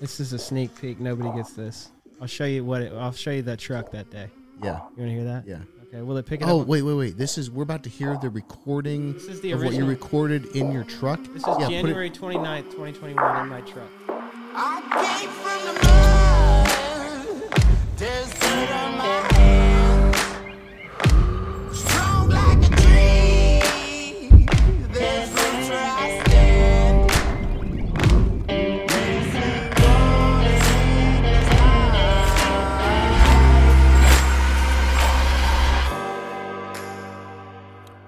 This is a sneak peek. Nobody gets this. I'll show you what it. I'll show you that truck that day. Yeah. You want to hear that? Yeah. Okay. Will it pick it up? Oh up? wait, wait, wait! This is we're about to hear the recording This is the of what you original. recorded in your truck. This is yeah, put it- January 29th, 2021 in my truck. I came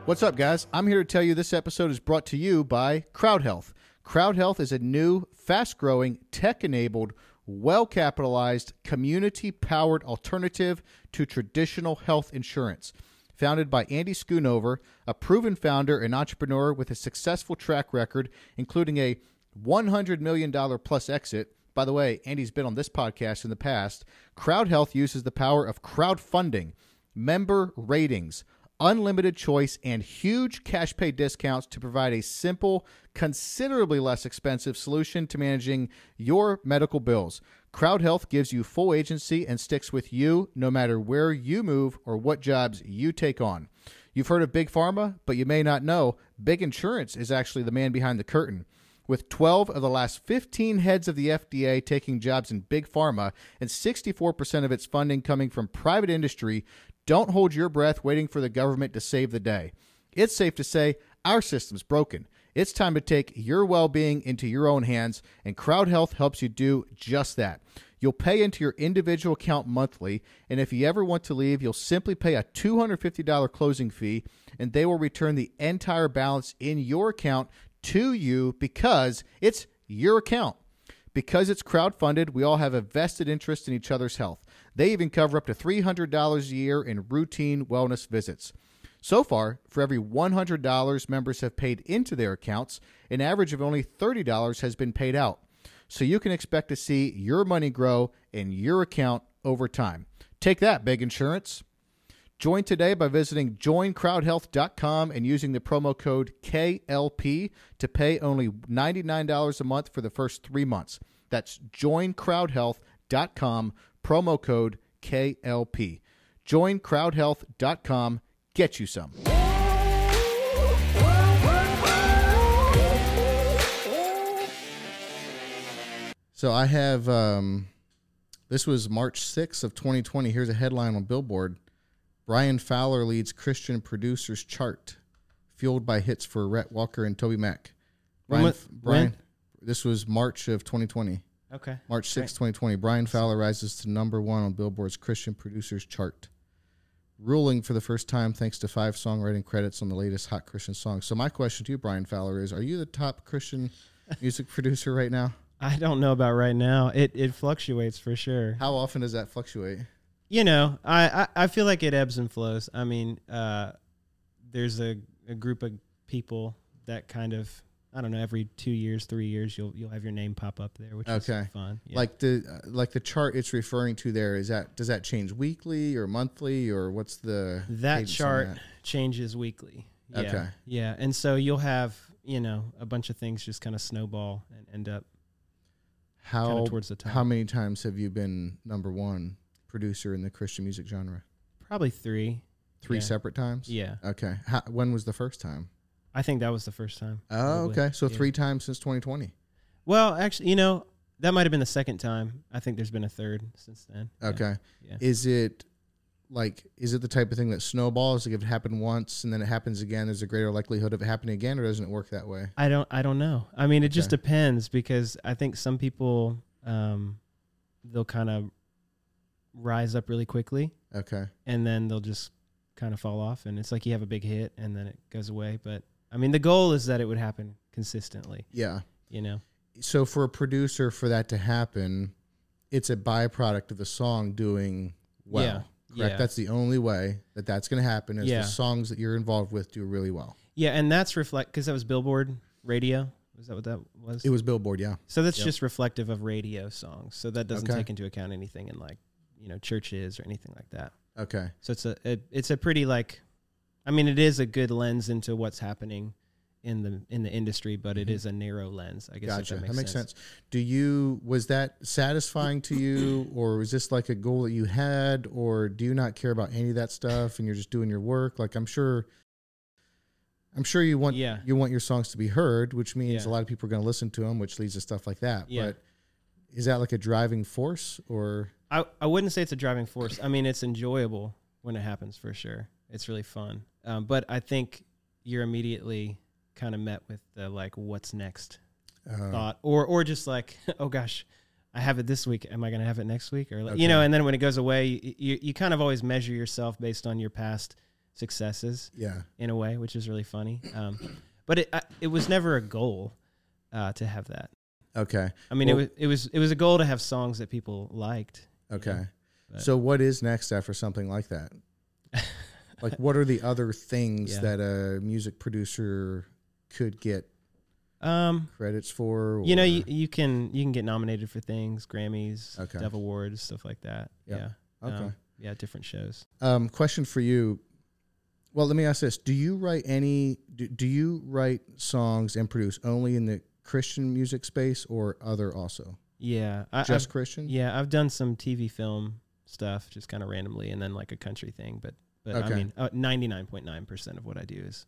What's up, guys? I'm here to tell you this episode is brought to you by Crowd Health. Crowd Health is a new, fast growing, tech enabled, well capitalized, community powered alternative to traditional health insurance. Founded by Andy Schoonover, a proven founder and entrepreneur with a successful track record, including a $100 million plus exit. By the way, Andy's been on this podcast in the past. Crowd Health uses the power of crowdfunding, member ratings, unlimited choice, and huge cash pay discounts to provide a simple, considerably less expensive solution to managing your medical bills. Crowd Health gives you full agency and sticks with you no matter where you move or what jobs you take on. You've heard of Big Pharma, but you may not know Big Insurance is actually the man behind the curtain. With 12 of the last 15 heads of the FDA taking jobs in big pharma and 64% of its funding coming from private industry, don't hold your breath waiting for the government to save the day. It's safe to say our system's broken. It's time to take your well being into your own hands, and Crowd Health helps you do just that. You'll pay into your individual account monthly, and if you ever want to leave, you'll simply pay a $250 closing fee, and they will return the entire balance in your account to you because it's your account. Because it's crowdfunded, we all have a vested interest in each other's health. They even cover up to $300 a year in routine wellness visits. So far, for every $100 members have paid into their accounts, an average of only $30 has been paid out. So you can expect to see your money grow in your account over time. Take that, big insurance. Join today by visiting joincrowdhealth.com and using the promo code KLP to pay only $99 a month for the first three months. That's joincrowdhealth.com, promo code KLP. Joincrowdhealth.com. Get you some. So I have um, this was March 6th of 2020. Here's a headline on Billboard. Bryan Fowler leads Christian producers chart, fueled by hits for Rhett Walker and TobyMac. When Bryan, wa- Bryan when? this was March of 2020. Okay. March 6, 2020. Bryan Fowler rises to number one on Billboard's Christian producers chart, ruling for the first time thanks to five songwriting credits on the latest Hot Christian song. So my question to you, Bryan Fowler, is: Are you the top Christian music producer right now? I don't know about right now. It it fluctuates for sure. How often does that fluctuate? You know, I, I, I feel like it ebbs and flows. I mean, uh, there's a, a group of people that kind of I don't know every two years, three years, you'll you'll have your name pop up there, which Okay. is fun. Yeah. Like the uh, like the chart it's referring to there is that does that change weekly or monthly or what's the that chart that? changes weekly. Yeah. Okay. Yeah, and so you'll have you know a bunch of things just kind of snowball and end up How towards the top. how many times have you been number one producer in the Christian music genre? probably three. Three Yeah. separate times. Yeah, Okay. How, when was the first time? I think that was the first time. Oh, probably. okay. So Yeah. three times since 2020. Well, actually, you know that might have been the second time. I think there's been a third since then. Okay. Yeah. Is it like is it the type of thing that snowballs? Like if it happened once and then it happens again, there's a greater likelihood of it happening again, or doesn't it work that way? I don't I don't know. I mean, it just depends because I think some people um they'll kind of rise up really quickly Okay. and then they'll just kind of fall off and it's like you have a big hit and then it goes away, but I mean, the goal is that it would happen consistently, Yeah. you know. So for a producer for that to happen, it's a byproduct of the song doing well. Yeah. Correct. Yeah. That's the only way that that's going to happen is Yeah. the songs that you're involved with do really well. Yeah, and that's reflect cuz that was Billboard radio. Was that what that was? It was Billboard, yeah. So that's just reflective of radio songs. So that doesn't Okay. take into account anything in like, you know, churches or anything like that. Okay. So it's a it, it's a pretty like I mean it is a good lens into what's happening in the in the industry, but it is a narrow lens. I guess Mm-hmm. Gotcha. that That makes, makes, sense. sense. Do you was that satisfying to you, or was this like a goal that you had, or do you not care about any of that stuff and you're just doing your work? Like I'm sure, I'm sure you want Yeah. you want your songs to be heard, which means Yeah. a lot of people are going to listen to them, which leads to stuff like that. Yeah. But is that like a driving force, or I, I wouldn't say it's a driving force. I mean, it's enjoyable when it happens for sure. It's really fun. Um, but I think you're immediately kind of met with the like, what's next uh, thought, or or just like, oh gosh, I have it this week. Am I going to have it next week? Or like, you know, and then when it goes away, you, you you kind of always measure yourself based on your past successes yeah, in a way, which is really funny. Um, but it I, it was never a goal uh, to have that. Okay, I mean, Well- it was it was it was a goal to have songs that people liked. okay. but- so what is next after something like that? like what are the other things Yeah. that a music producer could get Um, credits for? you know, you, you can you can get nominated for things, Grammys, Okay. Dove Awards, stuff like that. Yep. Yeah. okay. Um, yeah, different shows. Um, question for you. Well, let me ask this: Do you write any? Do, do you write songs and produce only in the Christian music space or other also? Yeah, I, Just I've, Christian? yeah, I've done some TV film stuff, just kind of randomly, and then like a country thing. But but I mean, uh, ninety nine point nine percent of what I do is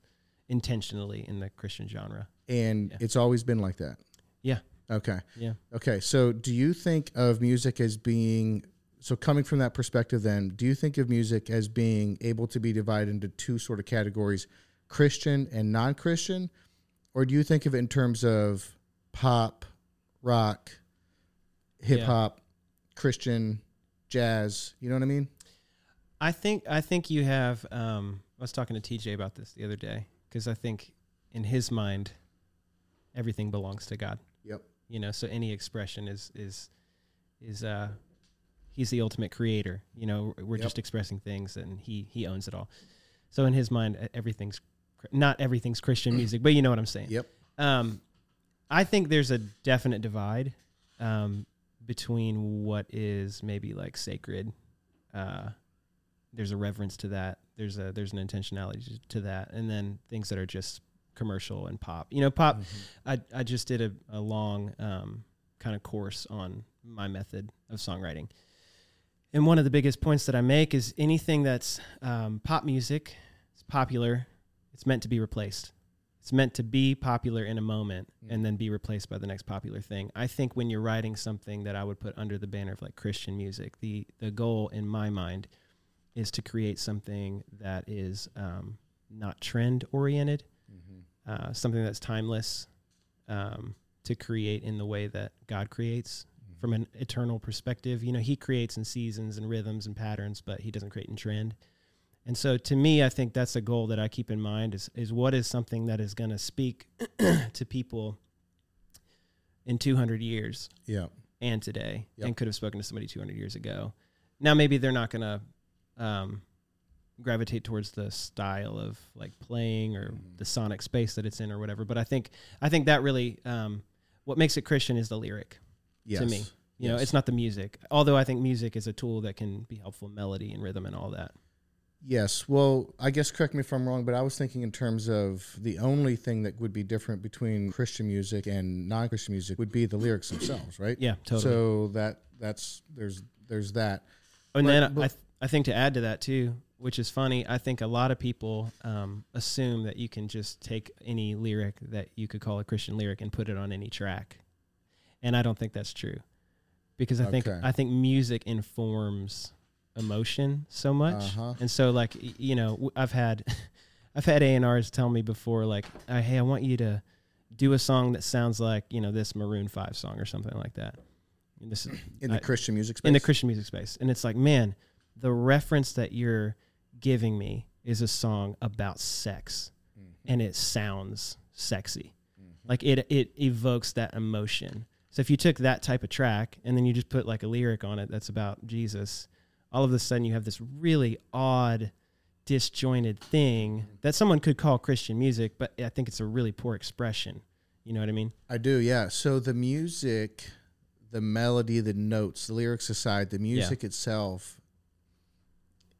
intentionally in the Christian genre. And Yeah. it's always been like that. Yeah. Okay. Yeah. Okay. So, do you think of music as being so coming from that perspective? Then, do you think of music as being able to be divided into two sort of categories, Christian and non-Christian, or do you think of it in terms of pop, rock, hip hop, Christian, jazz? You know what I mean? I think I think you have. Um, I was talking to TJ about this the other day because I think in his mind, everything belongs to God. Yep. You know, so any expression is is is uh, he's the ultimate creator. You know, we're Yep. just expressing things, and he he owns it all. So in his mind, everything's not everything's Christian music, but you know what I'm saying. Yep. Um, I think there's a definite divide um, between what is maybe like sacred. Uh, there's a reverence to that. There's a there's an intentionality to that, and then things that are just commercial and pop. You know, pop. I I just did a, a long um, kind of course on my method of songwriting, and one of the biggest points that I make is anything that's um, pop music, it's popular, it's meant to be replaced. It's meant to be popular in a moment and then be replaced by the next popular thing. I think when you're writing something that I would put under the banner of like Christian music, the the goal in my mind is to create something that is um, not trend oriented, uh, something that's timeless, um, to create in the way that God creates from an eternal perspective. You know, He creates in seasons and rhythms and patterns, but He doesn't create in trend. And so, to me, I think that's a goal that I keep in mind: is is what is something that is going to speak to people in 200 years Yeah. and today, Yep. and could have spoken to somebody 200 years ago. Now, maybe they're not going to um, gravitate towards the style of like playing or Mm-hmm. the sonic space that it's in or whatever. But I think I think that really um, what makes it Christian is the lyric. Yes. To me. You know, it's not the music. Although I think music is a tool that can be helpful, melody and rhythm and all that. Yes. Well, I guess correct me if I'm wrong, but I was thinking in terms of the only thing that would be different between Christian music and non-Christian music would be the lyrics themselves, right? Yeah, totally. So that that's there's there's that. And But- then I, th- I think to add to that too, which is funny, I think a lot of people um, assume that you can just take any lyric that you could call a Christian lyric and put it on any track, and I don't think that's true, because I think I think music informs emotion so much, Uh-huh. and so like you know I've had I've had A and R's tell me before like, uh, hey, I want you to do a song that sounds like you know this Maroon Five song or something like that. And this is In the I- Christian music space. in the Christian music space. And it's like, man, the reference that you're giving me is a song about sex and it sounds sexy. Like it it evokes that emotion. So if you took that type of track and then you just put like a lyric on it that's about Jesus, all of a sudden you have this really odd disjointed thing that someone could call Christian music, but I think it's a really poor expression. You know what I mean? I do, yeah. So the music, the melody, the notes, the lyrics aside, the music itself,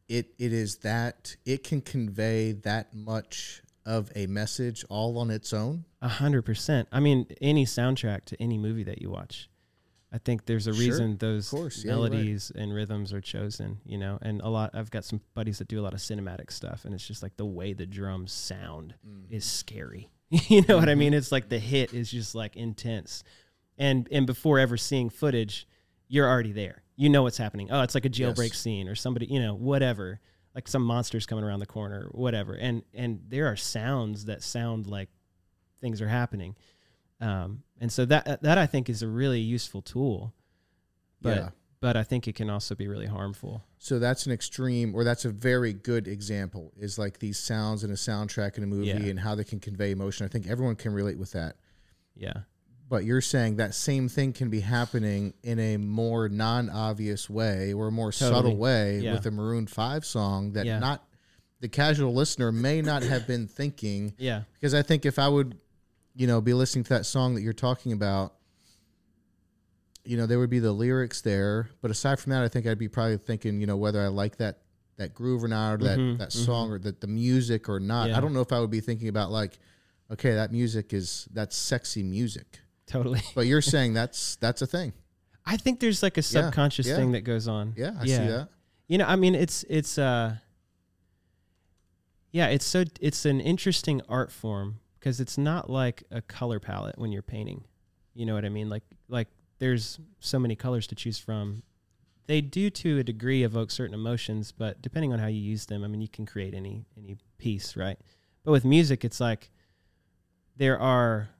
it it is that it can convey that much of a message all on its own? A hundred percent. I mean, any soundtrack to any movie that you watch, I think there's a Sure, reason those course. Yeah, you're right. melodies and rhythms are chosen. You know, and a lot. I've got some buddies that do a lot of cinematic stuff, and it's just like the way the drums sound mm-hmm. is scary. you know what I mm-hmm. mean? It's like the hit is just like intense, and and before ever seeing footage, you're already there. You know what's happening. Oh, it's like a jailbreak Yes. scene or somebody, you know, whatever. Like some monsters coming around the corner, whatever. And and there are sounds that sound like things are happening. Um, and so that that I think is a really useful tool. But Yeah. but I think it can also be really harmful. So that's an extreme, or that's a very good example. Is like these sounds in a soundtrack in a movie Yeah. and how they can convey emotion. I think everyone can relate with that. Yeah. But you're saying that same thing can be happening in a more non-obvious way or a more Totally. subtle way Yeah. with a Maroon Five song that not the casual listener may not have been thinking. Yeah. Because I think if I would, you know, be listening to that song that you're talking about, you know, there would be the lyrics there. But aside from that, I think I'd be probably thinking, you know, whether I like that that groove or not, or that Mhm, that song or that the music or not. Yeah. I don't know if I would be thinking about like, okay, that music is that's sexy music. Totally. But you're saying that's that's a thing. I think there's like a Yeah, subconscious yeah. thing that goes on. Yeah, I Yeah. see that. You know, I mean, it's it's uh, yeah, it's so it's an interesting art form because it's not like a color palette when you're painting. You know what I mean? Like like there's so many colors to choose from. They do to a degree evoke certain emotions, but depending on how you use them, I mean, you can create any any piece, right? But with music, it's like there are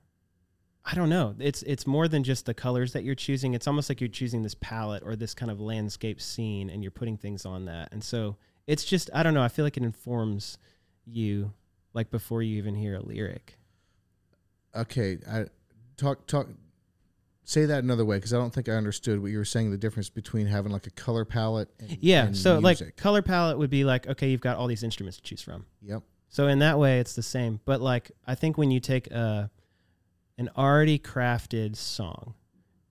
I don't know. It's it's more than just the colors that you're choosing. It's almost like you're choosing this palette or this kind of landscape scene and you're putting things on that. And so it's just I don't know, I feel like it informs you like before you even hear a lyric. Okay, I talk talk. Say that another way because I don't think I understood what you were saying. The difference between having like a color palette. And, Yeah. and so music. like color palette would be like, okay, you've got all these instruments to choose from. Yep. So in that way it's the same. But like I think when you take a an already crafted song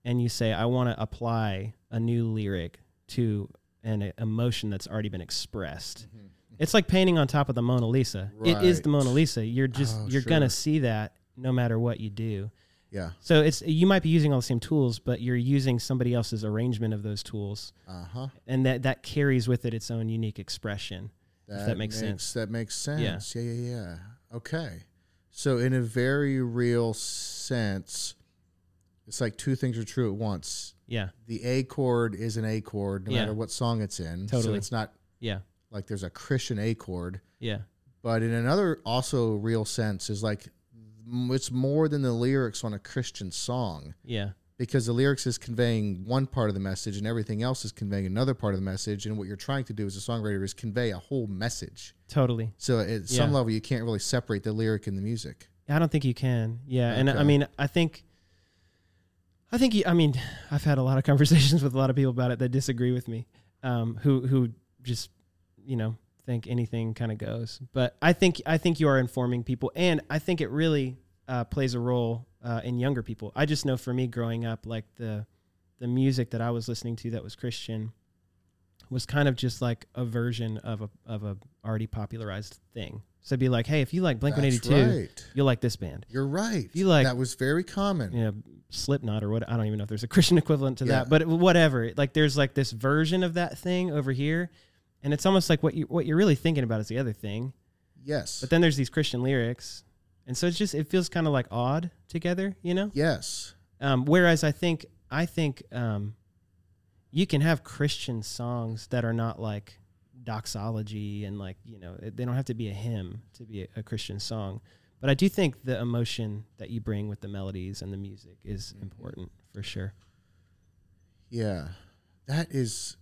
and you say I want to apply a new lyric to an emotion that's already been expressed. Mm-hmm. It's like painting on top of the Mona Lisa. It is the Mona Lisa. You're just Oh, you're sure. going to see that no matter what you do. Yeah. So it's you might be using all the same tools, but you're using somebody else's arrangement of those tools Uh huh. and that that carries with it its own unique expression. That, that makes sense. That makes sense. Yeah. Yeah. yeah. Yeah. Okay. So in a very real sense, it's like two things are true at once. Yeah. The A chord is an A chord, no Yeah. matter what song it's in. So Totally. it's not Yeah. Like there's a Christian A chord. Yeah. But in another also real sense is like it's more than the lyrics on a Christian song Yeah. because the lyrics is conveying one part of the message and everything else is conveying another part of the message and what you're trying to do as a songwriter is convey a whole message. Totally. So at some level you can't really separate the lyric and the music. I don't think you can. Yeah, and I mean, I think, I think, you, I mean, I've had a lot of conversations with a lot of people about it that disagree with me, um, who who just, you know, think anything kind of goes. But I think I think you are informing people, and I think it really uh, plays a role uh, in younger people. I just know for me growing up, like the the music that I was listening to that was Christian was kind of just like a version of a of a already popularized thing. So it'd be like, hey, if you like Blink One Eighty Two, you'll like this band. You're right. you like- that was very common. You know, Slipknot or what? I don't even know if there's a Christian equivalent to Yeah. that, but whatever. Like, there's like this version of that thing over here, and it's almost like what you what you're really thinking about is the other thing. Yes. But then there's these Christian lyrics, and so it's just it feels kind of like odd together, you know. yes. Um, whereas I think I think um, you can have Christian songs that are not like doxology and like you know they don't have to be a hymn to be a, a Christian song. But I do think the emotion that you bring with the melodies and the music is important for sure. Yeah. That is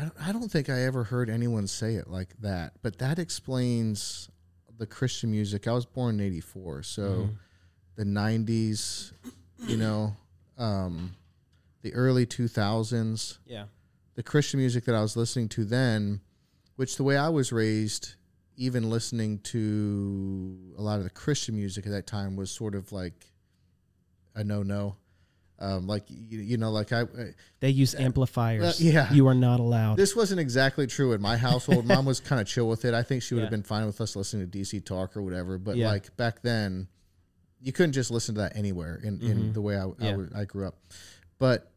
I don't, I don't think I ever heard anyone say it like that, but that explains the Christian music. I was born in 84, so Mhm. the 90s, you know, um, the early 2000s, Yeah. the Christian music that I was listening to then, which the way I was raised, even listening to a lot of the Christian music at that time was sort of like a no no. Um, like you, you know, like I, I- They use amplifiers. Uh, yeah. You are not allowed. this wasn't exactly true in my household. Mom was kind of chill with it. I think she would have Yeah. been fine with us listening to DC talk or whatever. But Yeah. like back then, you couldn't just listen to that anywhere in, in the way I, I, Mm-hmm. Yeah. grew up. But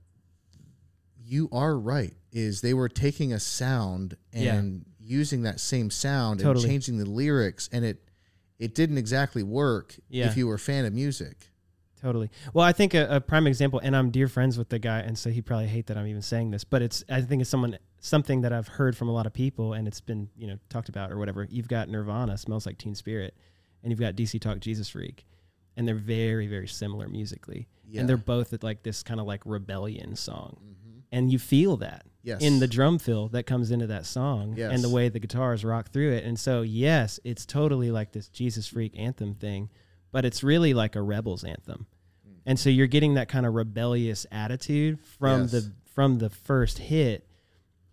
you are right. Is they were taking a sound Yeah. and using that same sound Totally. and changing the lyrics, and it it didn't exactly work Yeah. if you were a fan of music. Totally. Well, I think a, a prime example, and I'm dear friends with the guy, and so he probably hate that I'm even saying this, but it's I think it's someone something that I've heard from a lot of people, and it's been you know talked about or whatever. You've got Nirvana, smells like Teen Spirit, and you've got DC Talk, Jesus Freak, and they're very very similar musically, Yeah. and they're both at like this kind of like rebellion song, mm-hmm. and you feel that Yes. in the drum fill that comes into that song Yes. and the way the guitars rock through it. And so, yes, it's totally like this Jesus Freak anthem thing, but it's really like a rebels anthem. And so you're getting that kind of rebellious attitude from Yes. the from the first hit.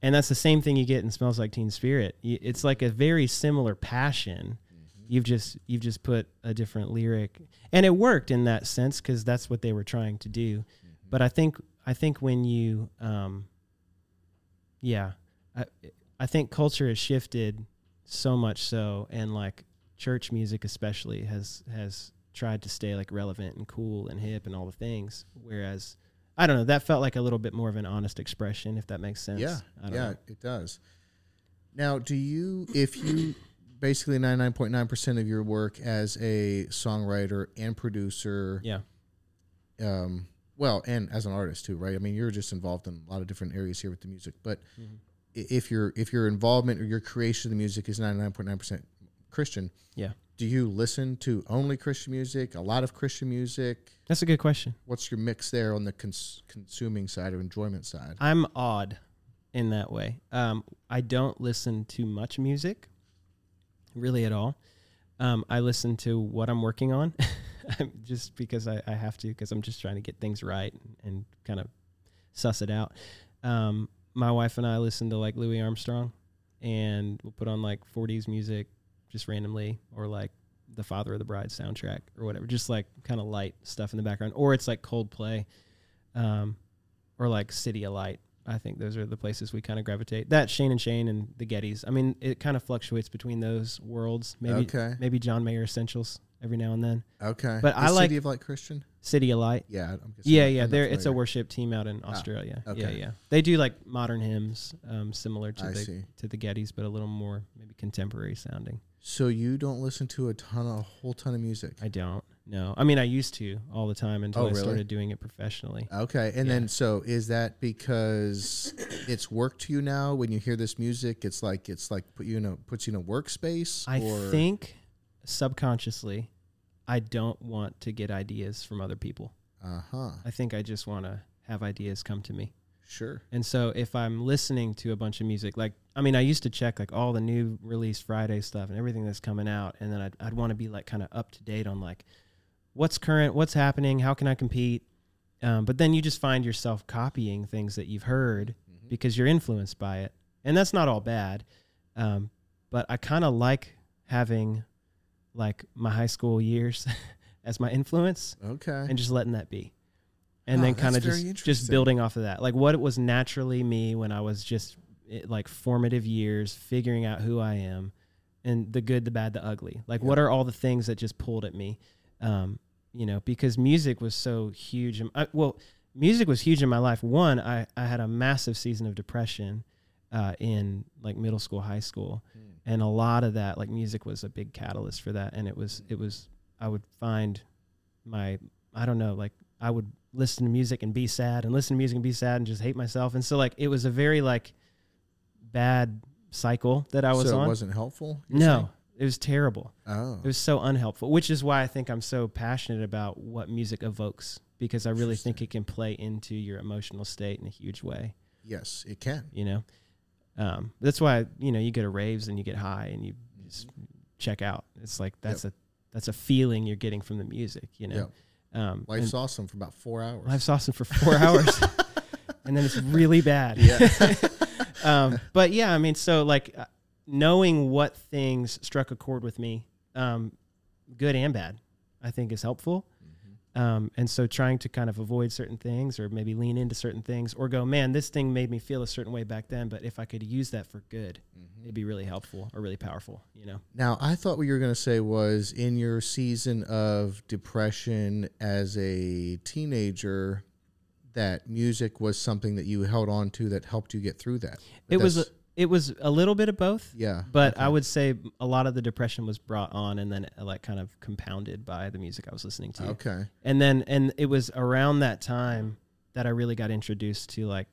And that's the same thing you get in Smells Like Teen Spirit. It's like a very similar passion. You've just you've just put a different lyric, and it worked in that sense because that's what they were trying to do. But I think I think when you um, yeah, I I think culture has shifted so much so, and like church music especially has has tried to stay like relevant and cool and hip and all the things. Whereas I don't know, that felt like a little bit more of an honest expression, if that makes sense. Yeah, I don't yeah, know. it does. Now, do you, if you basically ninety nine point nine percent of your work as a songwriter and producer, yeah, um, well, and as an artist too, right? I mean, you're just involved in a lot of different areas here with the music. But Mm-hmm. if your if your involvement or your creation of the music is ninety nine point nine percent Christian, yeah. Do you listen to only Christian music, a lot of Christian music? That's a good question. What's your mix there on the cons- consuming side or enjoyment side? I'm odd in that way. Um, I don't listen to much music, really at all. Um, I listen to what I'm working on, just because I, I have to, because I'm just trying to get things right and, and kind of suss it out. Um, my wife and I listen to like Louis Armstrong, and we'll put on like 40s music just randomly, or like the Father of the Bride soundtrack or whatever, just like kind of light stuff in the background, or it's like Coldplay, um, or like CityAlight. I think those are the places we kind of gravitate. That Shane and Shane and the Gettys. I mean, it kind of fluctuates between those worlds. Maybe Okay. maybe John Mayer essentials every now and then. Okay, But I Is like- CityAlight Christian. CityAlight. Yeah, I'm Yeah, yeah. not They're it's a worship team out in Australia. Yeah, okay. yeah. They do like modern hymns, um, similar to I the see. to the Gettys, but a little more maybe contemporary sounding. So you don't listen to a ton, of, a whole ton of music. I don't. No, I mean I used to all the time until Oh, I started doing it professionally. Okay, and Yeah. then so is that because it's work to you now? When you hear this music, it's like it's like put you in a puts you in a workspace. I or, think subconsciously, I don't want to get ideas from other people. Uh huh. I think I just want to have ideas come to me. Sure. And so if I'm listening to a bunch of music, like I mean, I used to check like all the new release Friday stuff and everything that's coming out, and then I'd I'd want to be like kind of up to date on like what's current, what's happening, how can I compete. Um, but then you just find yourself copying things that you've heard because you're influenced by it, and that's not all bad. Um, but I kind of like having like my high school years as my influence Okay. and just letting that be and Oh, then kind of just just building off of that like what it was naturally me when i was just eh, like formative years figuring out who i am and the good the bad the ugly. Like what are all the things that just pulled at me? Um you know because music was so huge in, I, well music was huge in my life. One i i had a massive season of depression uh, in like middle school high school. Hmm. and a lot of that like music was a big catalyst for that. And it was it was i would find my i don't know like i would listen to music and be sad and listen to music and be sad and just hate myself. And so like it was a very like bad cycle that i was so on it wasn't helpful. no saying? it was terrible Oh. it was so unhelpful which is why i think i'm so passionate about what music evokes because i really think it can play into your emotional state in a huge way yes, it can. you know um, that's why you know you go to raves and you get high and you just check out it's like that's a that's a feeling you're getting from the music you know um, Life's awesome for about four hours. life's awesome for four hours and then it's really bad yeah. um, but yeah i mean so like uh, knowing what things struck a chord with me um, good and bad i think is helpful. Um, and so trying to kind of avoid certain things or maybe lean into certain things or go, man, this thing made me feel a certain way back then, but if I could use that for good, it'd be really helpful or really powerful, you know? Now, I thought what you were going to say was in your season of depression as a teenager, that music was something that you held on to that helped you get through that. It was, a, it was a little bit of both. yeah, But okay. I would say a lot of the depression was brought on and then uh, like kind of compounded by the music I was listening to. okay. And then and it was around that time that I really got introduced to like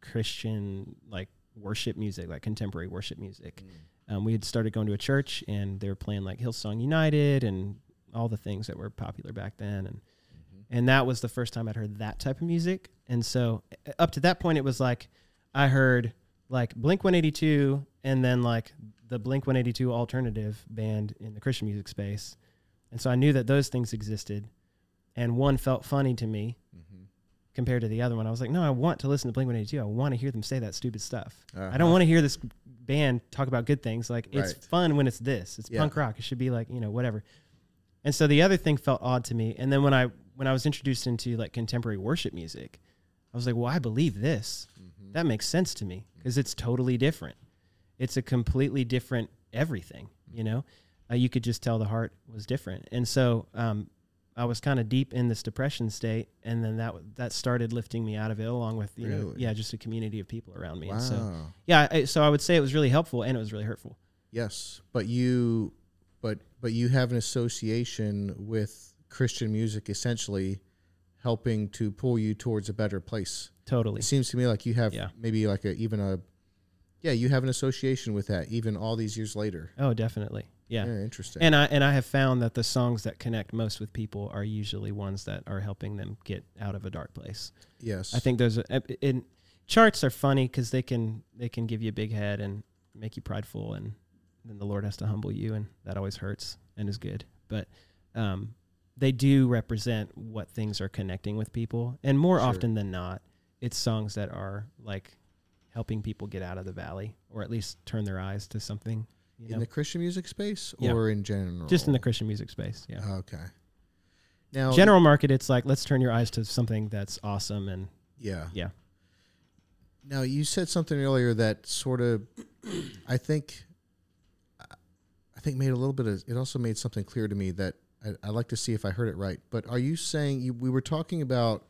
Christian like worship music, like contemporary worship music. Um, we had started going to a church and they were playing like Hillsong United and all the things that were popular back then and and that was the first time I'd heard that type of music. And so up to that point it was like I heard like Blink 182 and then like the Blink 182 alternative band in the Christian music space. And so I knew that those things existed and one felt funny to me Mm-hmm. compared to the other one. I was like, no, I want to listen to Blink 182. I want to hear them say that stupid stuff. I Uh-huh. don't want to hear this band talk about good things. Like it's fun when it's this. It's Yeah. punk rock. It should be like, you know, whatever. And so the other thing felt odd to me. And then when I when I was introduced into like contemporary worship music, I was like, well, I believe this. Mm-hmm. That makes sense to me because it's totally different. It's a completely different everything, you know? Uh, you could just tell the heart was different. And so um, I was kind of deep in this depression state, and then that that started lifting me out of it, along with you know, yeah, just a community of people around me. Wow. And so yeah, I, so I would say it was really helpful, and it was really hurtful. Yes, but you, but but you have an association with Christian music, essentially helping to pull you towards a better place. Totally. It seems to me like you have Yeah. maybe like a even a, yeah, you have an association with that even all these years later. Oh, definitely. Yeah. Yeah, interesting. And I and I have found that the songs that connect most with people are usually ones that are helping them get out of a dark place. yes, I think those in charts are funny because they can they can give you a big head and make you prideful, and then the Lord has to humble you, and that always hurts and is good. But um, they do represent what things are connecting with people, and more Sure. often than not, it's songs that are like helping people get out of the valley, or at least turn their eyes to something. In know, the Christian music space Yeah. or in general. just in the Christian music space. Yeah. Oh, okay. Now, General market, it's like let's turn your eyes to something that's awesome and yeah, yeah. Now you said something earlier that sort of, I think, I think made a little bit of. It also made something clear to me that I, I'd like to see if I heard it right. But are you saying you, we were talking about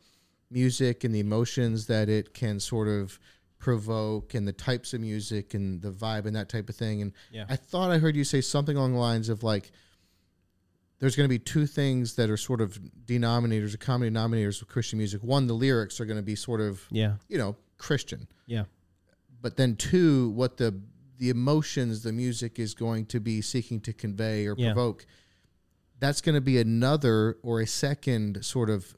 music and the emotions that it can sort of provoke and the types of music and the vibe and that type of thing? And Yeah. I thought I heard you say something along the lines of like. There's going to be two things that are sort of denominators, or common denominators with Christian music. One, the lyrics are going to be sort of, Yeah. you know, Christian Yeah. but then two what the the emotions the music is going to be seeking to convey or Yeah. provoke that's going to be another or a second sort of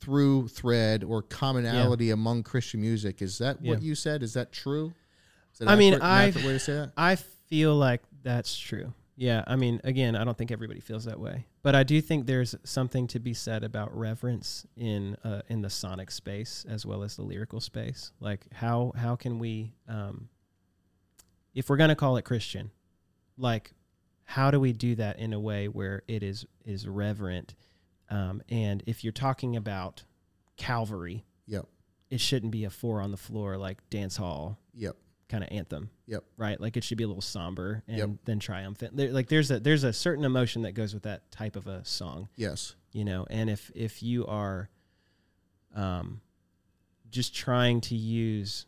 through thread or commonality among christian music is that what Yeah. you said is that true is that I mean, I- way to say that I feel like that's true. Yeah, I mean, again, I don't think everybody feels that way, but I do think there's something to be said about reverence in uh, in the sonic space as well as the lyrical space. Like, how how can we, um, if we're gonna call it Christian, like, how do we do that in a way where it is is reverent? Um, and if you're talking about Calvary, yep it shouldn't be a four on the floor like dance hall yep kind of anthem yep right? Like it should be a little somber and Yep. then triumphant. There, like there's a there's a certain emotion that goes with that type of a song, yes you know. And if if you are, um, just trying to use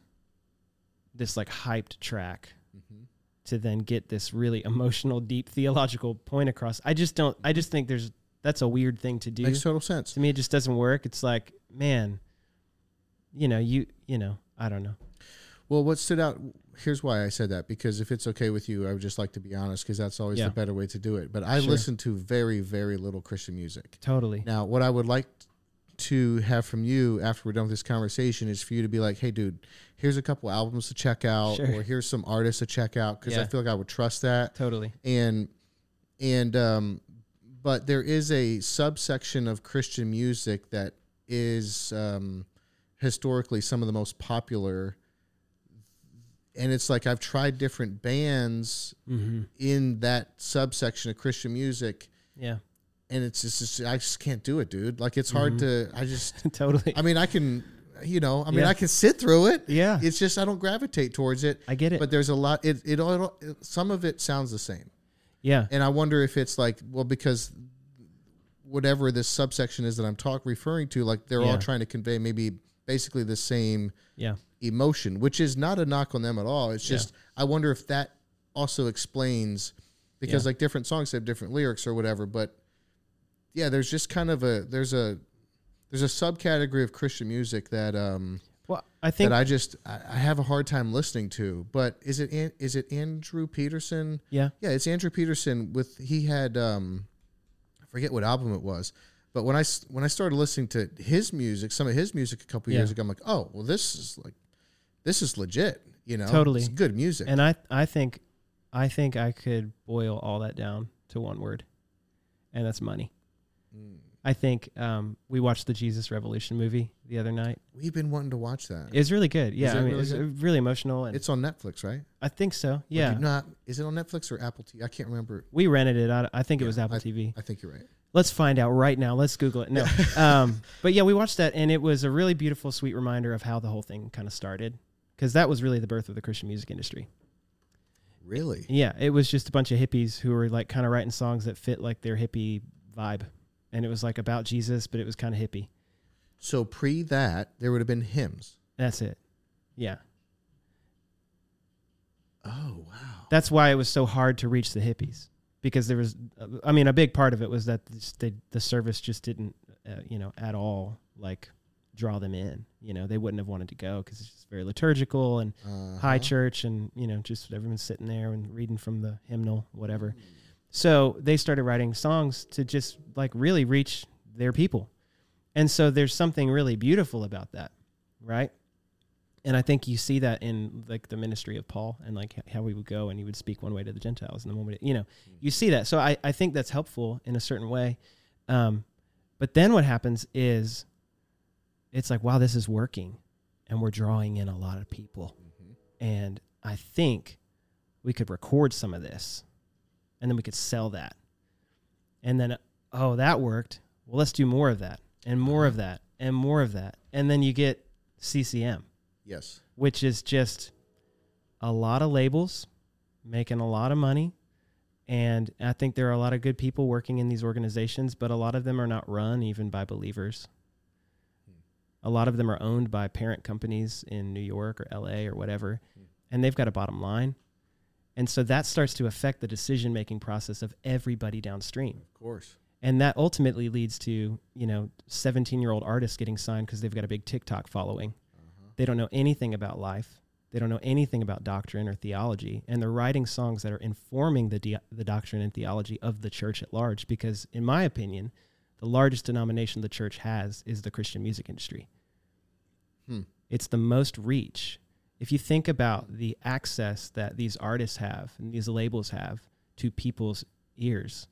this like hyped track mm-hmm. To then get this really emotional, deep theological point across, I just don't. I just think there's that's a weird thing to do. makes total sense to me, it just doesn't work. It's like, man, you know, you you know, I don't know. Well, what stood out, here's why I said that, because if it's okay with you, I would just like to be honest, because that's always Yeah. the better way to do it. But I Sure. listen to very, very little Christian music. Totally. Now, what I would like to have from you after we're done with this conversation is for you to be like, hey, dude, here's a couple albums to check out, Sure. or here's some artists to check out, because I feel like I would trust that. Totally. And, and, um, but there is a subsection of Christian music that is um, historically some of the most popular. And it's like I've tried different bands Mm-hmm. in that subsection of Christian music, Yeah. And it's just, it's just- I just can't do it, dude. Like it's hard mm-hmm. to. I just. totally. I mean, I can. You know, I mean, Yeah. I can sit through it. Yeah. It's just I don't gravitate towards it. I get it. But there's a lot. It it all. It, some of it sounds the same, yeah. and I wonder if it's like well because whatever this subsection is that I'm talk referring to, like they're Yeah. all trying to convey maybe basically the same Yeah. emotion, which is not a knock on them at all. It's Yeah. just I wonder if that also explains because Yeah. like different songs have different lyrics or whatever. But yeah, there's just kind of a there's a there's a subcategory of Christian music that um Well, I think that I just I, I have a hard time listening to. But is it An- is it Andrew Peterson? yeah. Yeah, it's Andrew Peterson with he had um I forget what album it was. But when I when I started listening to his music, some of his music a couple Yeah. years ago, I'm like, "Oh, well this is like this is legit, you know. Totally. It's good music." And I I think I think I could boil all that down to one word. And that's money. Mm. I think um, we watched the Jesus Revolution movie the other night. We've been wanting to watch that. It's really good. Yeah, I mean, really it's good? really emotional, and it's on Netflix, right? I think so. Yeah, Not is it on Netflix or Apple TV? I can't remember. we rented it. I, I think it was Apple TV. I think you're right. Let's find out right now. Let's Google it. No, um, but yeah, we watched that, and it was a really beautiful, sweet reminder of how the whole thing kind of started, because that was really the birth of the Christian music industry. Really? Yeah, it was just a bunch of hippies who were like kind of writing songs that fit like their hippie vibe, and it was like about Jesus, but it was kind of hippie. So pre that, there would have been hymns. That's it. Yeah, Oh wow. that's why it was so hard to reach the hippies because there was, I mean, a big part of it was that this- the the service just didn't, uh, you know, at all like draw them in. You know, they wouldn't have wanted to go because it's just very liturgical and high Uh-huh. church, and you know, just everyone's sitting there and reading from the hymnal, whatever. So they started writing songs to just like really reach their people. And so there's something really beautiful about that, right? And I think you see that in like the ministry of Paul and like how he would go and he would speak one way to the Gentiles and the to, you know, you see that. So I, I think that's helpful in a certain way. Um, but then what happens is it's like, wow, this is working and we're drawing in a lot of people. And I think we could record some of this and then we could sell that. And then, oh, that worked. Well, let's do more of that and more of that and more of that. And then you get CCM, Yes. which is just a lot of labels making a lot of money. And I think there are a lot of good people working in these organizations, but a lot of them are not run even by believers. A lot of them are owned by parent companies in New York or LA or whatever, hmm. and they've got a bottom line. And so that starts to affect the decision making process of everybody downstream. Of course. And that ultimately leads to, you know, 17 year old artists getting signed because they've got a big TikTok following. They don't know anything about life. They don't know anything about doctrine or theology. And they're writing songs that are informing the, de- the doctrine and theology of the church at large. Because, in my opinion, the largest denomination the church has is the Christian music industry. Hmm. It's the most reach. If you think about the access that these artists have and these labels have to people's ears,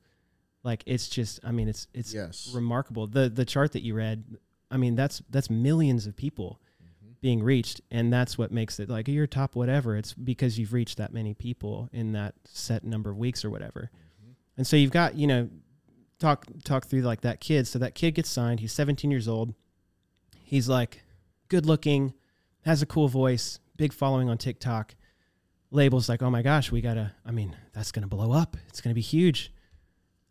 like it's just, I mean, it's it's Yes. remarkable. The the chart that you read, I mean, that's that's millions of people mm-hmm. being reached, and that's what makes it like you're top whatever. It's because you've reached that many people in that set number of weeks or whatever. Mm-hmm. And so you've got, you know, talk talk through like that kid. So that kid gets signed. He's 17 years old. He's like good looking, has a cool voice, big following on TikTok. Labels like, oh my gosh, we gotta. I mean, that's gonna blow up. It's gonna be huge.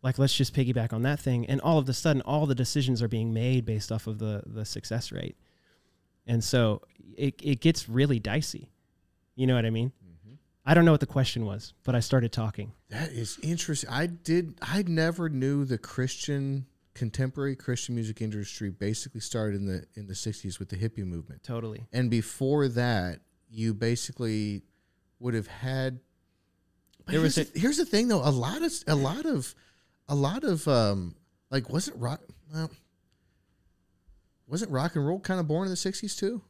Like, let's just piggyback on that thing. And all of a sudden, all the decisions are being made based off of the the success rate. And so it it gets really dicey. You know what I mean? Mm-hmm. I don't know what the question was, but I started talking. That is interesting. I did. I never knew the Christian contemporary Christian music industry basically started in the in the '60s with the hippie movement, Totally. and before that, you basically would have had. There here's, was the, here's the thing, though. A lot of a lot of a lot of um like wasn't rock well wasn't rock and roll kind of born in the '60s too?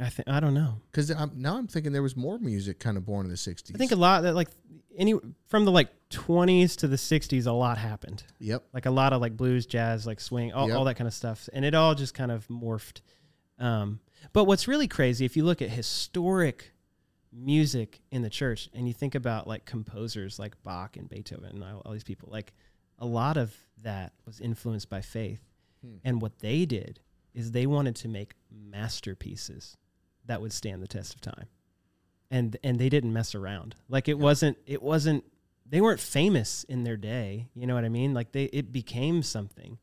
I think I don't know. Because now I'm thinking there was more music kind of born in the '60s. I think a lot that like any from the like 20s to the 60s, a lot happened. Yep. Like a lot of like blues, jazz, like swing, all, Yep. all that kind of stuff, and it all just kind of morphed. Um, but what's really crazy, if you look at historic music in the church, and you think about like composers like Bach and Beethoven and all, all these people, like a lot of that was influenced by faith. Hmm. And what they did is they wanted to make masterpieces that would stand the test of time. And and they didn't mess around. Like it wasn't it wasn't they weren't famous in their day, you know what I mean? Like they it became something.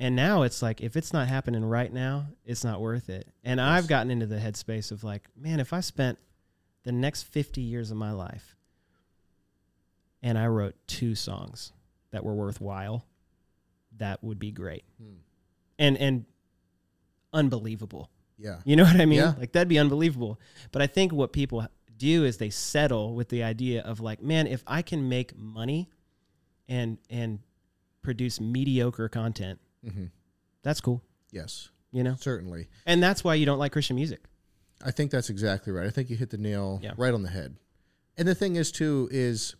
And now it's like if it's not happening right now, it's not worth it. And I've gotten into the headspace of like, man, if I spent the next 50 years of my life and I wrote two songs that were worthwhile, that would be great. Hmm. And and unbelievable. Yeah. You know what I mean? Yeah. Like that'd be unbelievable. But I think what people do is they settle with the idea of like, man, if I can make money and and produce mediocre content, hmm that's cool. Yes. You know? Certainly. And that's why you don't like Christian music. I think that's exactly right. I think you hit the nail Yeah. right on the head. And the thing is too is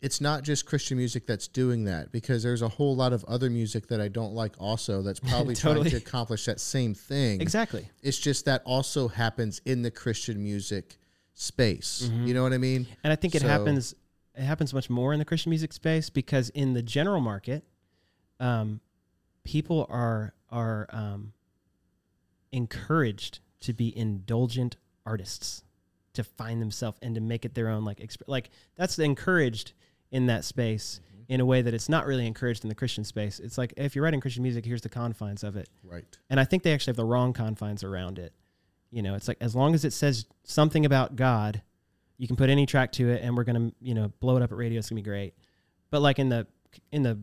it's not just Christian music that's doing that because there's a whole lot of other music that I don't like also that's probably Totally. trying to accomplish that same thing. Exactly. It's just that also happens in the Christian music space. Mhm. You know what I mean? And I think it So- happens it happens much more in the Christian music space because in the general market, um, people are are um, encouraged to be indulgent artists, to find themselves and to make it their own. Like exp- like that's encouraged in that space in a way that it's not really encouraged in the Christian space. It's like if you're writing Christian music, here's the confines of it. Right. And I think they actually have the wrong confines around it. You know, it's like as long as it says something about God, you can put any track to it, and we're gonna, you know, blow it up at radio. It's gonna be great. But like in the in the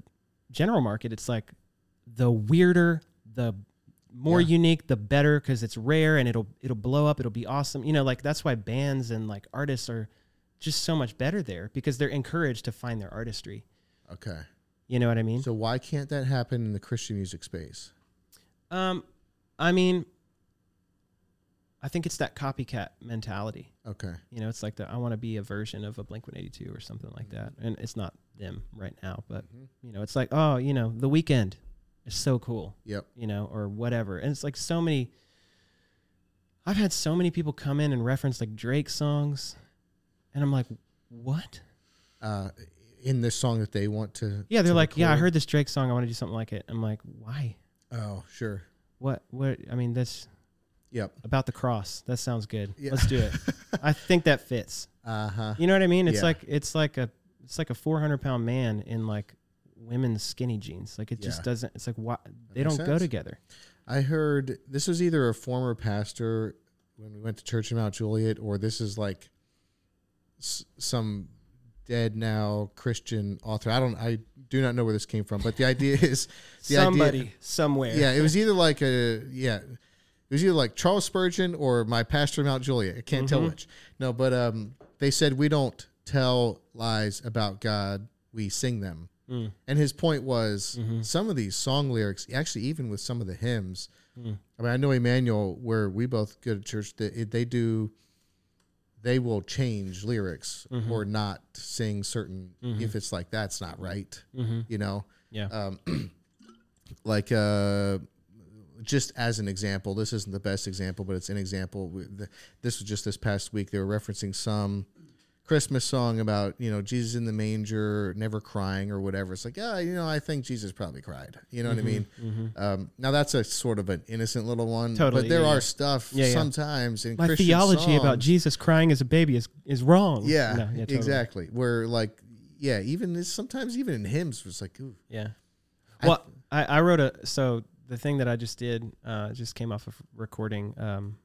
general market, it's like the weirder, the more Yeah. unique, the better because it's rare and it'll it'll blow up. It'll be awesome. You know, like that's why bands and like artists are just so much better there because they're encouraged to find their artistry. Okay. You know what I mean? So why can't that happen in the Christian music space? Um, I mean, I think it's that copycat mentality. Okay. You know, it's like the I want to be a version of a Blink One Eighty Two or something like that, and it's not them right now, but Mhm. you know, it's like oh, you know, the Weeknd is so cool, Yep. you know, or whatever, and it's like so many. I've had so many people come in and reference like Drake songs, and I'm like, what? Uh, in this song that they want to. Yeah, they're to like, yeah, I heard this Drake song, I want to do something like it. I'm like, why? Oh, sure. What? What? I mean, that's Yep. about the cross. That sounds good. Yeah. Let's do it. I think that fits. Uh huh. You know what I mean? It's Yeah. like it's like a it's like a 400 pound man in like women's skinny jeans. Like it just doesn't. It's like why they don't go together. I heard this was either a former pastor when we went to church in Mount Juliet, or this is like s- some dead now Christian author. I don't. I do not know where this came from, but the idea is the idea- Somebody somewhere. yeah, it was either like a yeah, it was either like Charles Spurgeon or my pastor Mount Juliet. I can't tell Mhm. which. No, but um, they said we don't tell lies about God; we sing them. Mm. And his point was Mhm. some of these song lyrics, actually, even with some of the hymns. Mm. I mean, I know Emmanuel, where we both go to church, they, they do. They will change lyrics Mhm. or not sing certain. Mhm. If it's like that's not right, Mm-hmm. you know. Yeah. Um, like uh, just as an example, this isn't the best example, but it's an example. This was just this past week. They were referencing some Christmas song about you know Jesus in the manger, never crying or whatever. It's like, yeah, you know, I think Jesus probably cried. You know what I mean? Mm-hmm. Um, now that's a sort of an innocent little one, Totally, but there yeah, are yeah. stuff Yeah, sometimes in My Christian theology about Jesus crying as a baby is is wrong. Yeah, No, totally. exactly. Where like, yeah, even this, sometimes even in hymns, it's like, ooh, Yeah. I- Well, I, I wrote a so the thing that I just did uh, just came off of recording um,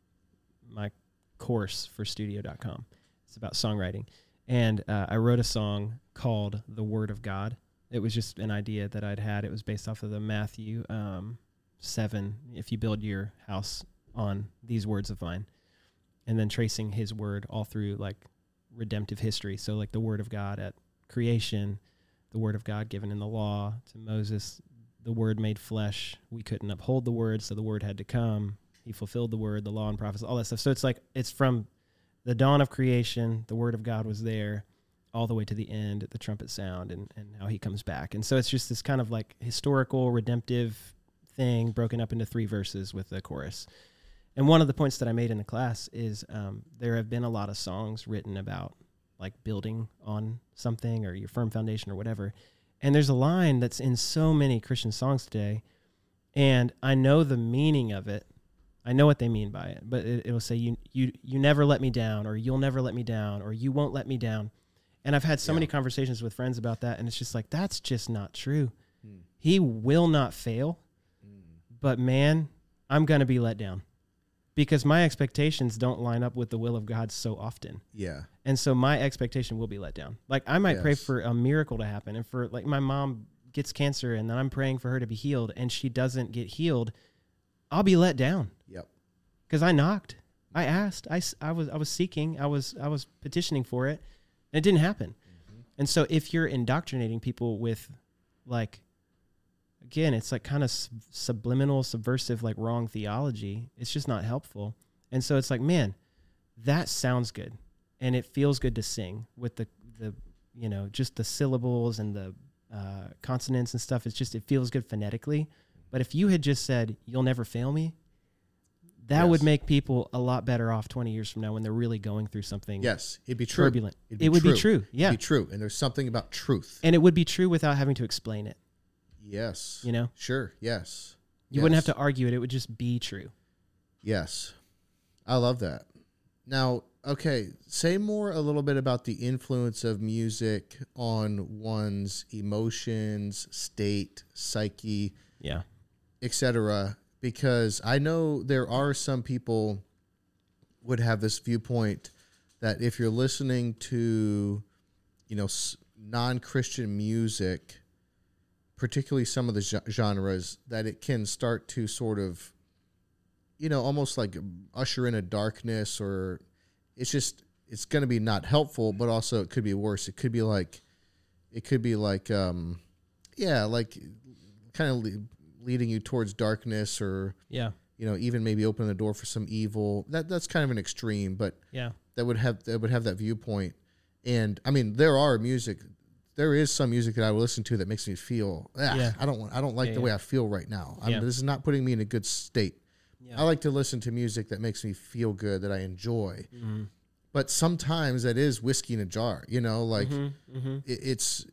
my course for Studio.com. It's about songwriting, and uh, I wrote a song called "The Word of God." It was just an idea that I'd had. It was based off of the Matthew um, seven. If you build your house on these words of mine, and then tracing His word all through like redemptive history. So like the Word of God at creation, the word of God given in the law to Moses, the word made flesh. We couldn't uphold the word, so the word had to come. He fulfilled the word, the law and prophets, all that stuff. So it's like it's from the dawn of creation, the word of God was there, all the way to the end, the trumpet sound, and, and how he comes back. And so it's just this kind of like historical, redemptive thing broken up into three verses with the chorus. And one of the points that I made in the class is um, there have been a lot of songs written about like building on something or your firm foundation or whatever. And there's a line that's in so many Christian songs today, and I know the meaning of it. I know what they mean by it, but it, it'll say you you you never let me down, or you'll never let me down, or you won't let me down. And I've had so Yeah. many conversations with friends about that, and it's just like that's just not true. Hmm. He will not fail, but man, I'm gonna be let down because my expectations don't line up with the will of God so often. Yeah. And so my expectation will be let down. Like I might pray for a miracle to happen and for like my mom gets cancer and then I'm praying for her to be healed and she doesn't get healed, I'll be let down Yep. cuz I knocked. I asked. I, I was I was seeking. I was I was petitioning for it and it didn't happen. Mm-hmm. And so if you're indoctrinating people with like again, it's like kind of subliminal, subversive, like wrong theology. It's just not helpful. And so it's like, man, that sounds good, and it feels good to sing with the the you know just the syllables and the uh, consonants and stuff. It's just it feels good phonetically. But if you had just said, "You'll never fail me," that would make people a lot better off twenty years from now when they're really going through something Yes. It'd be true. turbulent. It'd it would be true, yeah, It'd be true. And there's something about truth. and it would be true without having to explain it. Yes. You know, Sure. Yes. you wouldn't have to argue it; it would just be true. Yes. I love that. Now, okay, say more a little bit about the influence of music on one's emotions, state, psyche, Yeah, etc. Because I know there are some people would have this viewpoint that if you're listening to, you know, non-Christian music, particularly some of the genres, that it can start to sort of, you know, almost like usher in a darkness, or it's just it's going to be not helpful, but also it could be worse. It could be like, it could be like, um, yeah, like kind of le- leading you towards darkness, or yeah, you know, even maybe open the door for some evil. That that's kind of an extreme, but yeah, that would have that would have that viewpoint. And I mean, there are music. There is some music that I will listen to that makes me feel. "Ah, Yeah. I don't want. I don't like Yeah, the yeah. way I feel right now. I'm, Yeah. This is not putting me in a good state. yeah. I like to listen to music that makes me feel good, that I enjoy. mm-hmm. But sometimes that is whiskey in a jar. You know, like mm-hmm. it, it's.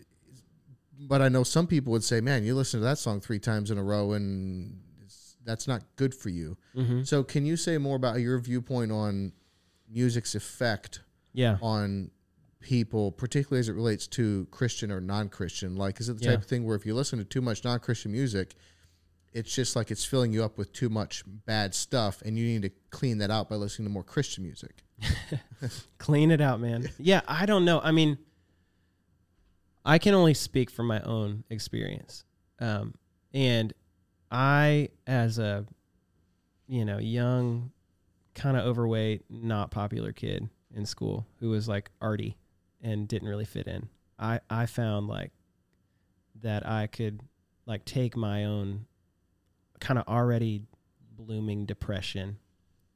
But I know some people would say, "Man, you listen to that song three times in a row, and it's, that's not good for you." Mm-hmm. So, can you say more about your viewpoint on music's effect yeah, on people, particularly as it relates to Christian or non-Christian? Like, is it the type of thing where if you listen to too much non-Christian music, it's just like it's filling you up with too much bad stuff, and you need to clean that out by listening to more Christian music? clean it out, man. Yeah, I don't know. I mean, I can only speak from my own experience, um, and I, as a you know young, kind of overweight, not popular kid in school who was like arty and didn't really fit in, I I found like that I could like take my own kind of already blooming depression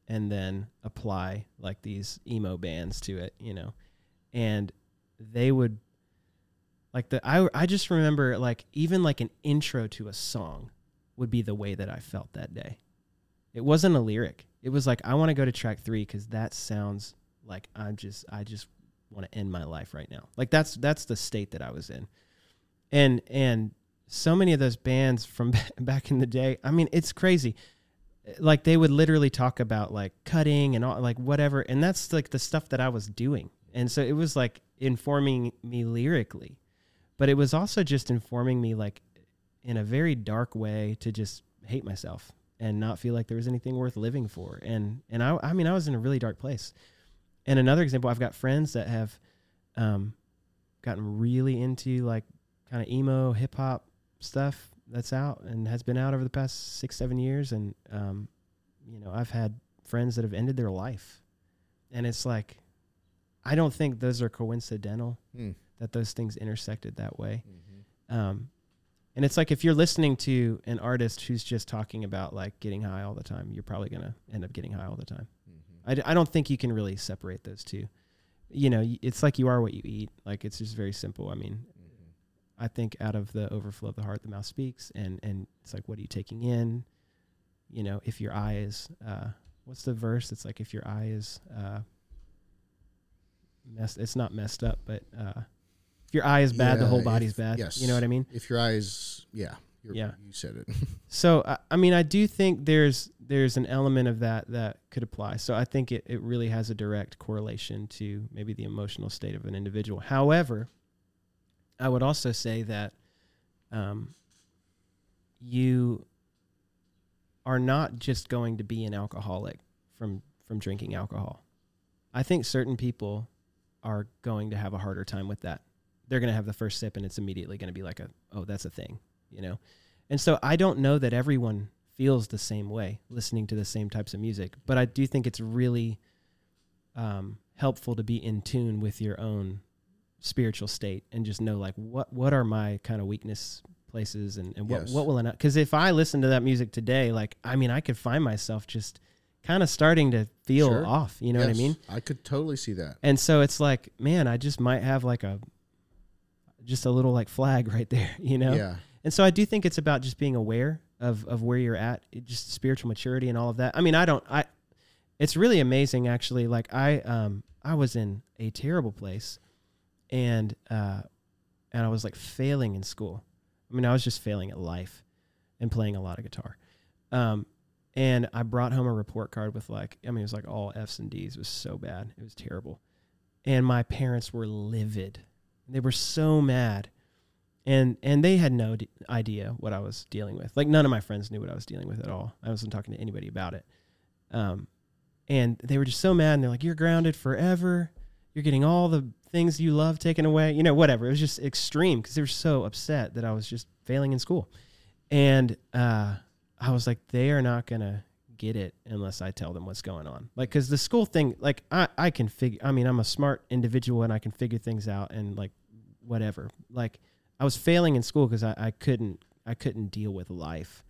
and then apply like these emo bands to it, you know. And they would like the I I just remember like even like an intro to a song would be the way that I felt that day. It wasn't a lyric. It was like I want to go to track 3 cuz that sounds like I'm just I just want to end my life right now. Like that's that's the state that I was in. And and so many of those bands from back in the day, I mean, it's crazy like they would literally talk about like cutting and all like whatever and that's like the stuff that I was doing. And so it was like informing me lyrically. But it was also just informing me like in a very dark way to just hate myself and not feel like there was anything worth living for. And and I I mean I was in a really dark place. And another example, I've got friends that have um gotten really into like kind of emo hip hop stuff that's out and has been out over the past six seven years. And um, you know i've had friends that have ended their life. And it's like i don't think those are coincidental Hmm. that those things intersected that way. Um, and it's like if you're listening to an artist who's just talking about like getting high all the time you're probably going to end up getting high all the time I, d- I don't think you can really separate those two you know it's like you are what you eat like it's just very simple i mean I think out of the overflow of the heart, the mouth speaks, and and it's like, what are you taking in? You know, if your eye is, uh, what's the verse? It's like if your eye is uh, messed, it's not messed up, but uh, If your eye is bad, the Yeah, whole if- body's bad. Yes. You know what I mean? If your eyes, yeah, you're, Yeah. you said it. So I, I mean, I do think there's there's an element of that that could apply. So I think it, it really has a direct correlation to maybe the emotional state of an individual. However, I would also say that um, you are not just going to be an alcoholic from from drinking alcohol. I think certain people are going to have a harder time with that. They're going to have the first sip and it's immediately going to be like a oh that's a thing, you know. And so I don't know that everyone feels the same way listening to the same types of music, but I do think it's really um, helpful to be in tune with your own spiritual state and just know like what what are my kind of weakness places and, and what Yes. what will I not because if I listen to that music today, like I mean I could find myself just kind of starting to feel Sure. off. You know what I mean? I could totally see that. And so it's like, man, I just might have like a just a little like flag right there, you know? Yeah. And so I do think it's about just being aware of of where you're at, just spiritual maturity and all of that. I mean, I don't I it's really amazing actually. Like I um I was in a terrible place and uh and I was like failing in school. I mean, I was just failing at life and playing a lot of guitar. Um and I brought home a report card with like I mean, it was like all F's and D's. It was so bad. It was terrible. And my parents were livid. They were so mad and and they had no d- idea what I was dealing with. Like none of my friends knew what I was dealing with at all. I wasn't talking to anybody about it. Um, and they were just so mad. And they're like, "You're grounded forever. You're getting all the things you love taken away. You know, whatever." It was just extreme because they were so upset that I was just failing in school. And uh, I was like, "They are not gonna get it unless I tell them what's going on." Like, because the school thing, like, I I can figure. I mean, I'm a smart individual and I can figure things out and like whatever. Like I was failing in school because I, I couldn't I couldn't deal with life.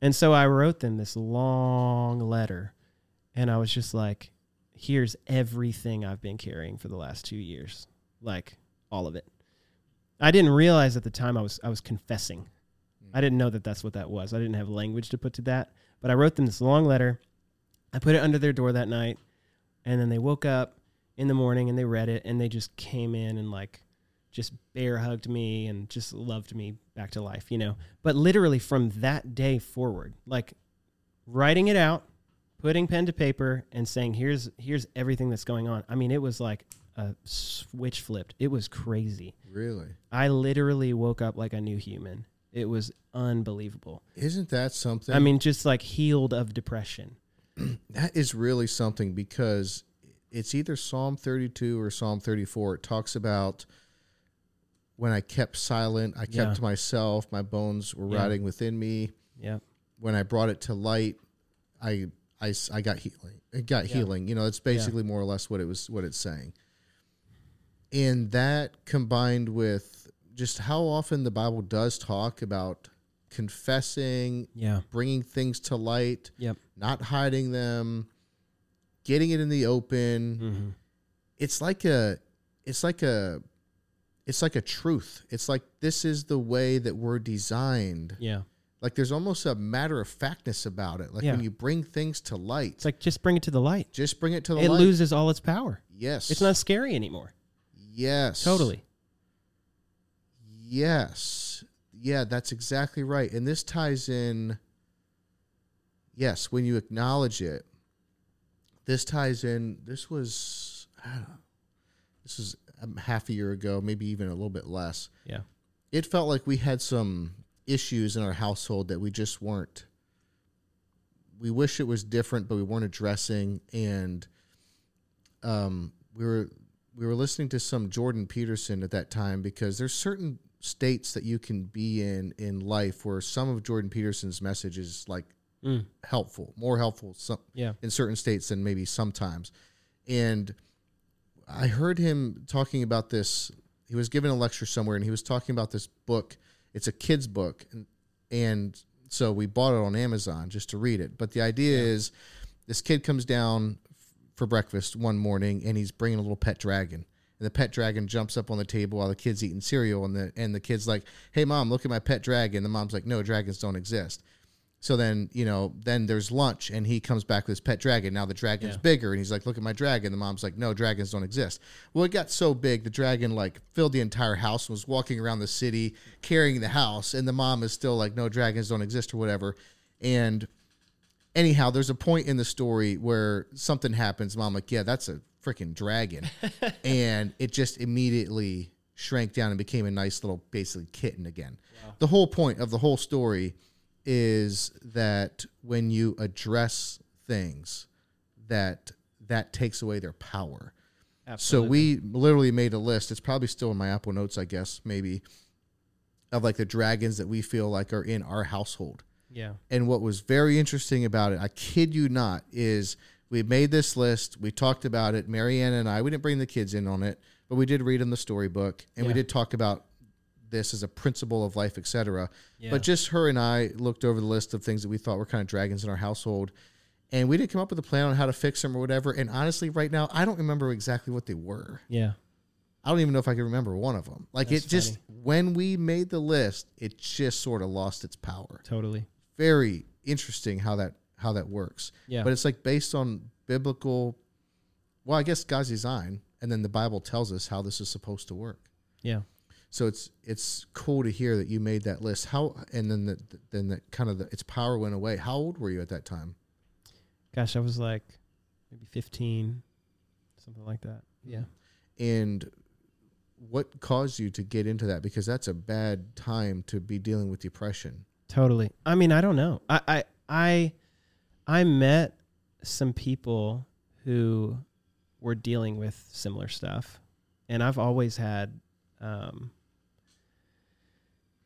And so I wrote them this long letter and I was just like, here's everything I've been carrying for the last two years. Like all of it. I didn't realize at the time I was I was confessing. Mm. I didn't know that that's what that was. I didn't have language to put to that. But I wrote them this long letter. I put it under their door that night, and then they woke up in the morning and they read it, and they just came in and like just bear hugged me and just loved me back to life, you know. But literally from that day forward, like writing it out, putting pen to paper, and saying, "Here's here's everything that's going on." I mean, it was like a switch flipped. It was crazy. Really? I literally woke up like a new human. It was unbelievable. Isn't that something? I mean, just like healed of depression. that is really something because it's either Psalm 32 or Psalm 34. It talks about when I kept silent, I kept Yeah. to myself, my bones were Yeah. rotting within me. Yeah. When I brought it to light, I I, I got healing. It got Yeah. healing. You know, it's basically more or less what it was, what it's saying. And that combined with just how often the Bible does talk about confessing, Yeah. bringing things to light, Yep. not hiding them, getting it in the open. Mm-hmm. It's like a it's like a it's like a truth. It's like this is the way that we're designed. Yeah. Like there's almost a matter of factness about it. Like when you bring things to light, It's like just bring it to the light. just bring it to the It light. It loses all its power. yes. It's not scary anymore. Yes. Totally. Yes. Yeah, that's exactly right. And this ties in yes, when you acknowledge it. This ties in this was I don't know, this was half a year ago, maybe even a little bit less. Yeah. It felt like we had some issues in our household that we just weren't we wish it was different, but we weren't addressing and um we were we were listening to some Jordan Peterson at that time because there's certain states that you can be in in life where some of Jordan Peterson's message is like Mm. helpful, more helpful some Yeah. in certain states than maybe sometimes. And I heard him talking about this. He was giving a lecture somewhere and he was talking about this book. It's a kid's book. And, and so we bought it on Amazon just to read it. But the idea is this kid comes down for breakfast one morning and he's bringing a little pet dragon. And the pet dragon jumps up on the table while the kid's eating cereal. And the, and the kid's like, hey, mom, look at my pet dragon. The mom's like, no, dragons don't exist. So then, you know, then there's lunch and he comes back with his pet dragon. Now the dragon's Yeah. bigger and he's like, look at my dragon. The mom's like, no, dragons don't exist. Well, it got so big, the dragon like filled the entire house and was walking around the city carrying the house. And the mom is still like, no, dragons don't exist or whatever. And anyhow, there's a point in the story where something happens. Mom like, yeah, that's a freaking dragon, and it just immediately shrank down and became a nice little basically kitten again. The whole point of the whole story is that when you address things, that that takes away their power. Absolutely. So we literally made a list. It's probably still in my Apple Notes, I guess, maybe, of like the dragons that we feel like are in our household. yeah. And what was very interesting about it, I kid you not, is we made this list. We talked about it. Marianne and I, we didn't bring the kids in on it, but we did read in the storybook and we did talk about this as a principle of life, etc. Yeah. But just her and I looked over the list of things that we thought were kind of dragons in our household. And we didn't come up with a plan on how to fix them or whatever. And honestly, right now, I don't remember exactly what they were. Yeah. I don't even know if I can remember one of them. Like That's it just, when we made the list, it just sort of lost its power Totally. very interesting how that how that works. Yeah. But it's like based on biblical well, I guess God's design and then the Bible tells us how this is supposed to work. Yeah. So it's it's cool to hear that you made that list. How and then the then the kind of the, its power went away. How old were you at that time? Gosh, I was like maybe 15, something like that. Yeah. And what caused you to get into that because that's a bad time to be dealing with depression. Totally. I mean, I don't know. I I I, I met some people who were dealing with similar stuff, and I've always had um,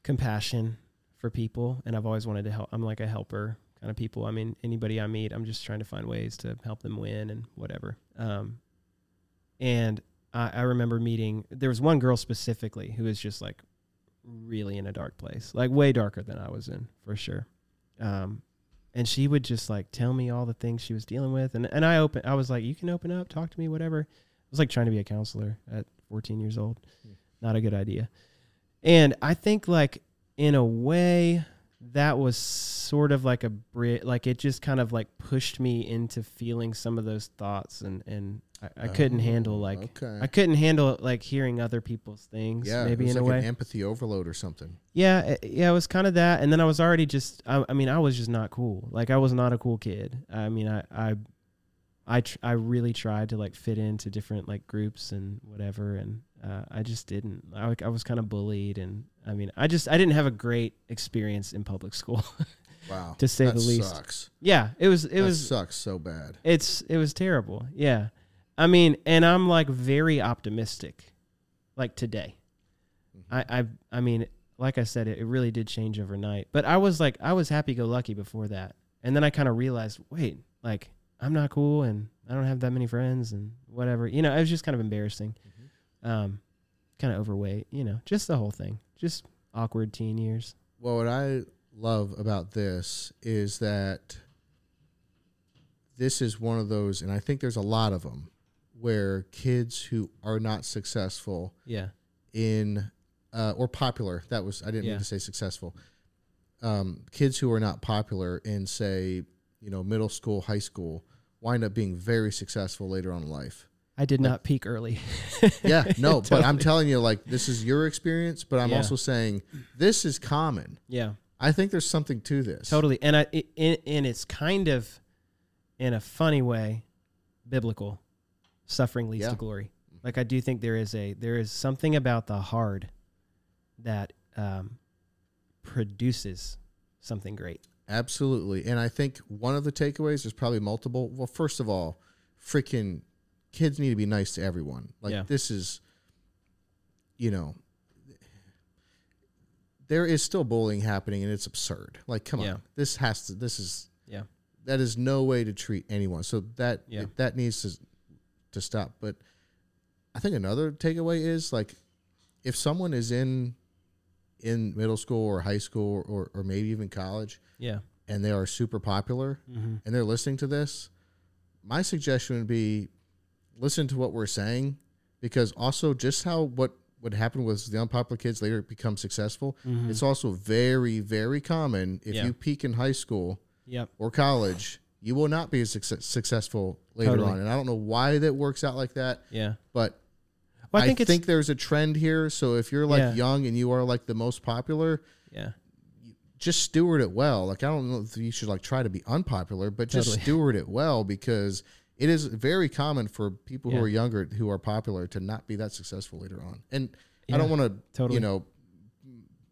compassion for people, and I've always wanted to help. I'm like a helper kind of people. I mean, anybody I meet, I'm just trying to find ways to help them win and whatever. Um, and I, I remember meeting. There was one girl specifically who was just like really in a dark place, like way darker than I was in for sure. Um, and she would just like tell me all the things she was dealing with, and and I open, I was like, you can open up, talk to me, whatever. It was like trying to be a counselor at 14 years old, not a good idea. And I think like in a way that was sort of like a brit, like it just kind of like pushed me into feeling some of those thoughts, and and I, I couldn't oh, handle like okay. I couldn't handle like hearing other people's things. yeah, maybe in like a way. an empathy overload or something. Yeah, it, yeah, it was kind of that, and then I was already just. I, I mean, I was just not cool. Like I was not a cool kid. I mean, I, I, I, tr- I really tried to like fit into different like groups and whatever, and uh, I just didn't. I, like, I was kind of bullied, and I mean, I just I didn't have a great experience in public school, Wow. to say that the least. Sucks. Yeah, it was. It that was. sucks so bad. It's it was terrible. Yeah. I mean, and I'm like very optimistic like today. I I I mean, like I said it, it really did change overnight. But I was like I was happy go lucky before that. And then I kind of realized, wait, like I'm not cool and I don't have that many friends and whatever. You know, it was just kind of embarrassing. Um kind of overweight, you know, just the whole thing. Just awkward teen years. Well, what I love about this is that this is one of those, and I think there's a lot of them, where kids who are not successful Yeah. in uh, or popular. That was I didn't Yeah. mean to say successful. Um, kids who are not popular in say you know middle school, high school, wind up being very successful later on in life. I did not peak early. Yeah, no, but I'm telling you, like this is your experience, but I'm Yeah. also saying this is common. yeah. I think there's something to this. Totally, and I it, it, and it's kind of, in a funny way, biblical. Suffering leads Yeah. to glory. Like I do think there is a there is something about the hard that um, produces something great. Absolutely. And I think one of the takeaways, there's probably multiple. Well, first of all, freaking kids need to be nice to everyone. Like, Yeah. this is, you know, there is still bullying happening and it's absurd. Like, come Yeah. on. This has to, this is, Yeah. that is no way to treat anyone. So that, Yeah. that needs to, to stop. But I think another takeaway is like, if someone is in, in middle school or high school or, or maybe even college, Yeah. and they are super popular Mm-hmm. and they're listening to this, my suggestion would be listen to what we're saying because also just how what what happened was the unpopular kids later become successful. Mhm. It's also very, very common if Yeah. you peak in high school Yep. or college, you will not be as success- successful later Totally. on. And I don't know why that works out like that, Yeah. but Well, I I think think, there's a trend here. So if you're like Yeah. young and you are like the most popular, yeah. just steward it well. Like I don't know if you should like try to be unpopular, but just Totally. steward it well because it is very common for people who are younger who are popular to not be that successful later on. And I don't want to totally. you know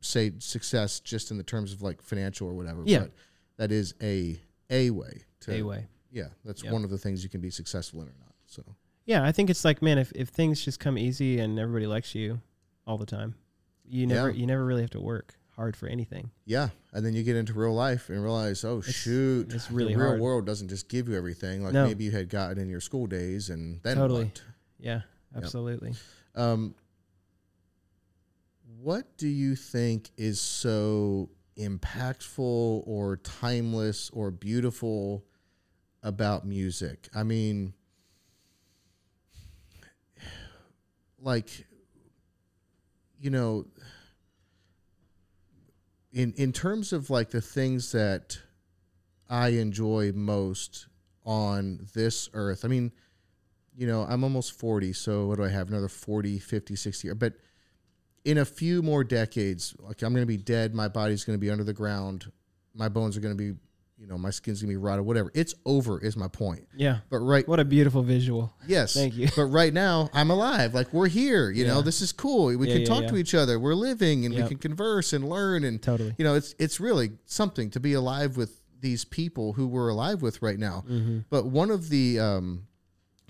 say success just in the terms of like financial or whatever. Yeah. But that is a a way to A way. Yeah, that's Yep. one of the things you can be successful in or not. So Yeah, I think it's like, man, if, if things just come easy and everybody likes you all the time, you never Yeah. you never really have to work hard for anything. yeah, and then you get into real life and realize, oh It's- shoot, it's really the real hard. world doesn't just give you everything like No. maybe you had gotten in your school days, and then Totally. what? Yeah, absolutely. Um, what do you think is so impactful or timeless or beautiful about music? I mean, like, you know, in in terms of like the things that I enjoy most on this earth. I mean, you know, I'm almost 40, so what do I have? Another 40, 50, 60. But in a few more decades, like I'm going to be dead, my body's going to be under the ground, my bones are going to be, you know, my skin's to be rotted, whatever. It's over, is my point. Yeah. But right, What a beautiful visual. yes. Thank you. But right now, I'm alive. Like we're here, you know, this is cool. We Yeah, can yeah, talk yeah. to each other. We're living and Yep. we can converse and learn and Totally. you know, it's it's really something to be alive with these people who we're alive with right now. Mm-hmm. But one of the um,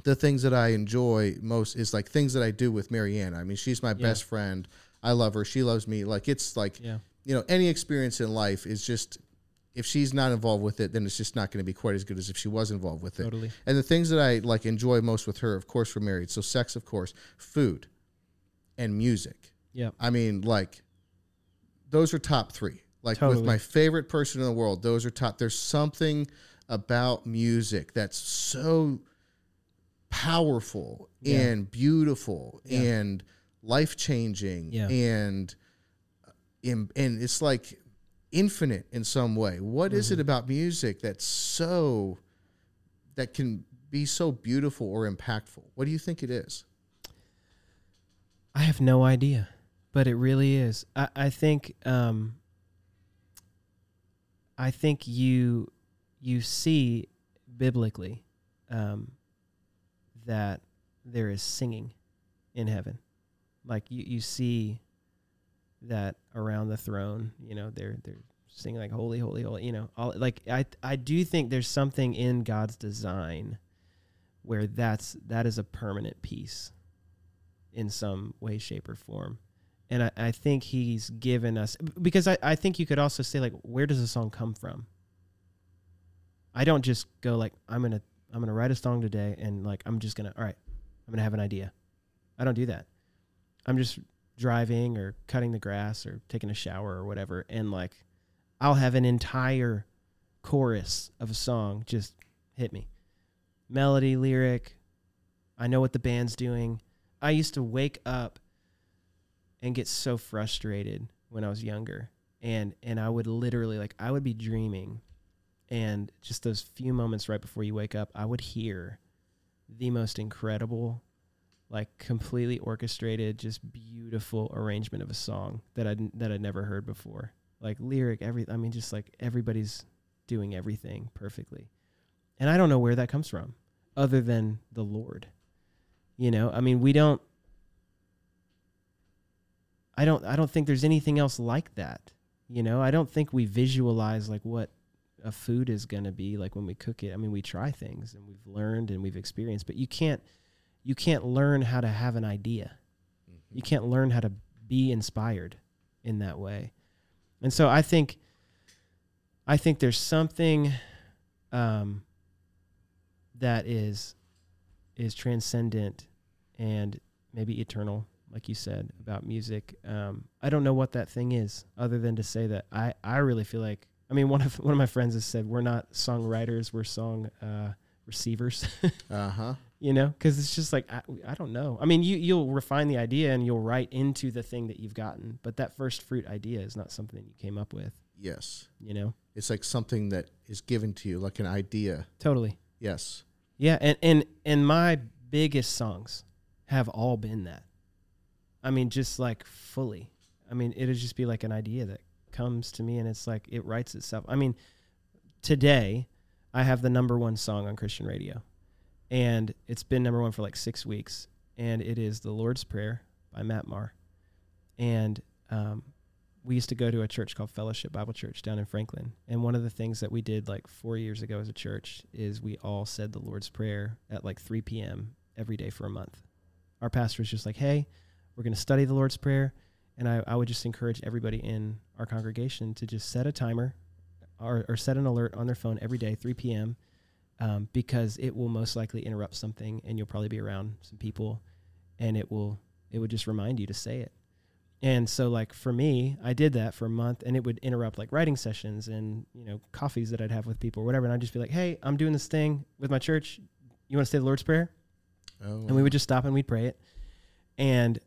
the things that I enjoy most is like things that I do with Marianne. I mean, she's my Yeah. best friend. I love her. She loves me. Like it's like Yeah. you know, any experience in life is just if she's not involved with it, then it's just not going to be quite as good as if she was involved with it. Totally. And the things that I like enjoy most with her, of course, we're married. So sex, of course, food, and music. Yeah. I mean, like those are top three. Like with my favorite person in the world, those are top. There's something about music that's so powerful Yeah. and beautiful Yeah. and life changing Yeah. and uh, and and it's like infinite in some way. What is Mm-hmm. it about music that's so that can be so beautiful or impactful? What do you think it is? I have no idea, but it really is. I, I think um, I think you you see biblically um, that there is singing in heaven. Like you, you see that around the throne, you know, they're they're singing like holy, holy, holy, you know, all like I I do think there's something in God's design where that's that is a permanent piece in some way, shape, or form. And I, I think he's given us because I, I think you could also say like where does the song come from? I don't just go like I'm gonna I'm gonna write a song today and like I'm just gonna all right, I'm gonna have an idea. I don't do that. I'm just driving or cutting the grass or taking a shower or whatever and like I'll have an entire chorus of a song just hit me. Melody, lyric, I know what the band's doing. I used to wake up and get so frustrated when I was younger. And and I would literally like I would be dreaming and just those few moments right before you wake up, I would hear the most incredible like completely orchestrated just beautiful arrangement of a song that I that I'd never heard before. Like lyric every I mean just like everybody's doing everything perfectly. And I don't know where that comes from other than the Lord. You know, I mean, we don't I don't I don't think there's anything else like that. You know, I don't think we visualize like what a food is going to be like when we cook it. I mean, we try things and we've learned and we've experienced, but you can't you can't learn how to have an idea. You can't learn how to be inspired in that way. And so I think I think there's something um, that is is transcendent and maybe eternal, like you said about music. Um, I don't know what that thing is, other than to say that I, I really feel like I mean one of one of my friends has said we're not songwriters, we're song uh, receivers. Uh huh. You know, because it's just like I, I don't know. I mean, you you'll refine the idea and you'll write into the thing that you've gotten, but that first fruit idea is not something that you came up with. Yes. You know, It's like something that is given to you, like an idea. totally. Yes. Yeah, and and and my biggest songs have all been that. I mean, just like fully. I mean, it'll just be like an idea that comes to me, and it's like it writes itself. I mean, today I have the number one song on Christian radio, and it's been number one for like six weeks, and it is "The Lord's Prayer" by Matt Maher, and um, we used to go to a church called Fellowship Bible Church down in Franklin. And one of the things that we did like four years ago as a church is we all said the Lord's Prayer at like 3 p.m. every day for a month. Our pastor was just like, hey, we're going to study the Lord's Prayer. And I, I would just encourage everybody in our congregation to just set a timer or, or set an alert on their phone every day, 3 p.m., um, because it will most likely interrupt something and you'll probably be around some people and it will it would just remind you to say it. And so like for me, I did that for a month and it would interrupt like writing sessions and, you know, coffees that I'd have with people or whatever. And I'd just be like, Hey, I'm doing this thing with my church. You want to say the Lord's Prayer? Oh. And we would just stop and we'd pray it. And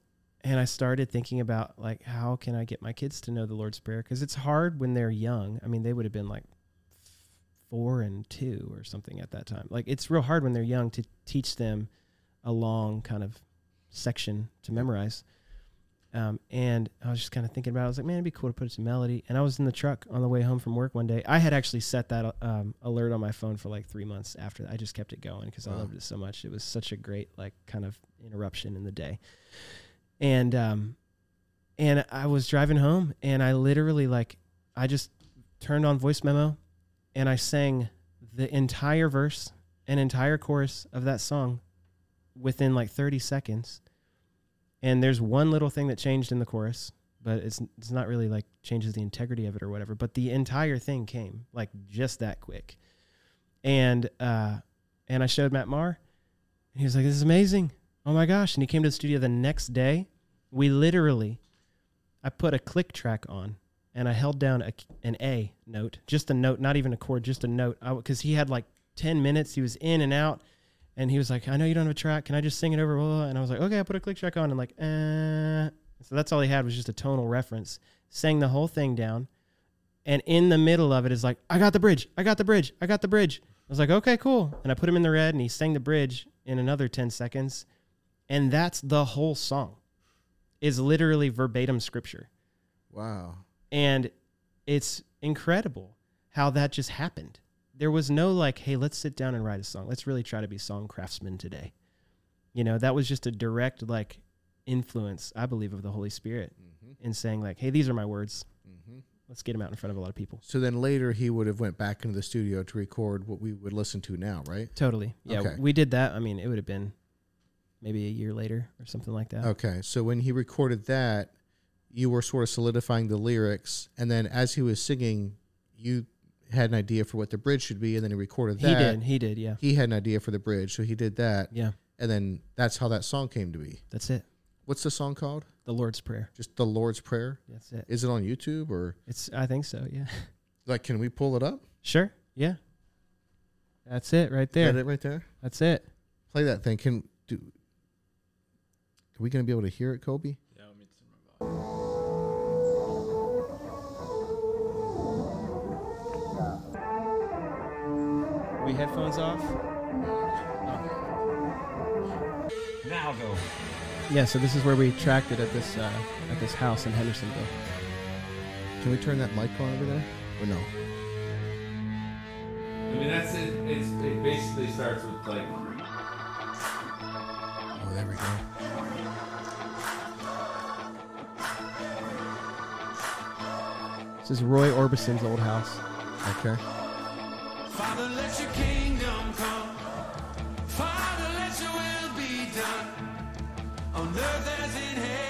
and I started thinking about like how can I get my kids to know the Lord's Prayer because it's hard when they're young. I mean, they would have been like four and two or something at that time. Like it's real hard when they're young to teach them a long kind of section to memorize. Um, and I was just kind of thinking about. it. I was like, man, it'd be cool to put it to melody. And I was in the truck on the way home from work one day. I had actually set that um, alert on my phone for like three months after. that. I just kept it going because I loved it so much. It was such a great like kind of interruption in the day. And um, and I was driving home, and I literally like I just turned on voice memo, and I sang the entire verse and entire chorus of that song within like 30 seconds. And there's one little thing that changed in the chorus, but it's it's not really like changes the integrity of it or whatever. But the entire thing came like just that quick. And uh and I showed Matt Maher, and he was like, "This is amazing! Oh my gosh!" And he came to the studio the next day. We literally, I put a click track on, and I held down a, an A note, just a note, not even a chord, just a note, because he had like ten minutes. He was in and out, and he was like, "I know you don't have a track. Can I just sing it over?" And I was like, "Okay." I put a click track on, and like, uh. So that's all he had was just a tonal reference. Sang the whole thing down, and in the middle of it is like, "I got the bridge. I got the bridge. I got the bridge." I was like, "Okay, cool." And I put him in the red, and he sang the bridge in another ten seconds, and that's the whole song. Is literally verbatim scripture Wow. And it's incredible how that just happened. There was no like, hey, let's sit down and write a song. Let's really try to be song craftsmen today. You know, that was just a direct like influence, I believe, of the Holy Spirit Mm-hmm. in saying like, hey, these are my words. Mm-hmm. Let's get them out in front of a lot of people. So then later he would have went back into the studio to record what we would listen to now, right? Totally. Yeah, Okay. we did that. I mean, it would have been maybe a year later or something like that. Okay. So when he recorded that, you were sort of solidifying the lyrics, and then as he was singing, you had an idea for what the bridge should be, and then he recorded that. He did. He did. Yeah. He had an idea for the bridge, so he did that, Yeah. and then that's how that song came to be. That's it. What's the song called? The Lord's Prayer. Just the Lord's Prayer. That's it. Is it on YouTube or It's. I think so. Yeah. like? Can we pull it up? Sure. Yeah. That's it right there. Got it right there. That's it. Play that thing. Can do? Are we gonna be able to hear it, Kobe? We headphones off. Now go. Yeah, so this is where we tracked it at this uh, at this house in Hendersonville. Can we turn that mic on over there? Or no? I mean, that's it. It's, it basically starts with like. Oh, there we go. This is Roy Orbison's old house. Okay. Father, let your kingdom come. Father, let your will be done. On earth as in heaven.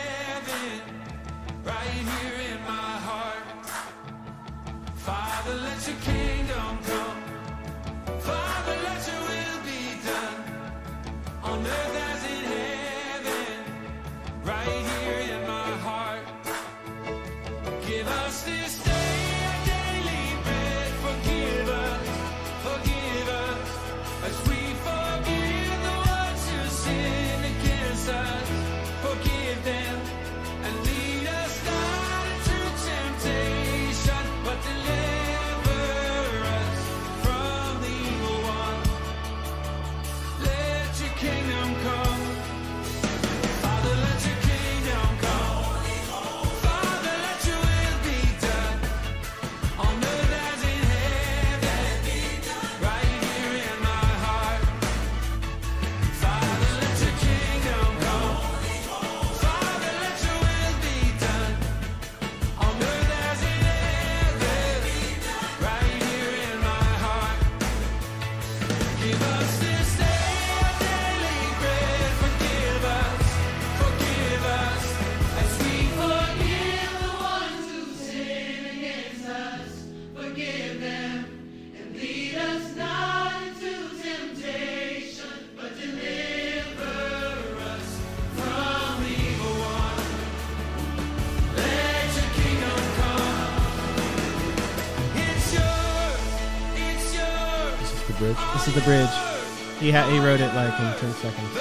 The bridge. He ha- he wrote it like in ten seconds.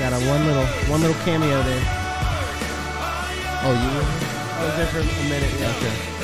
Got a one little one little cameo there. For a minute. Okay.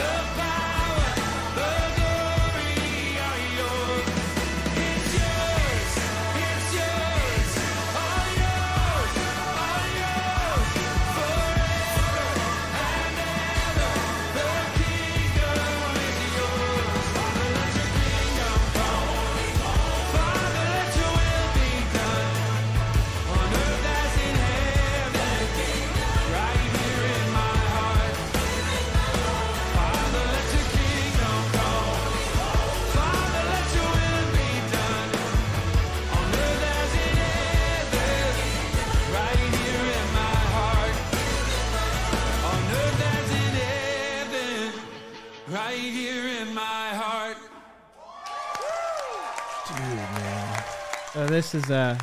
This is a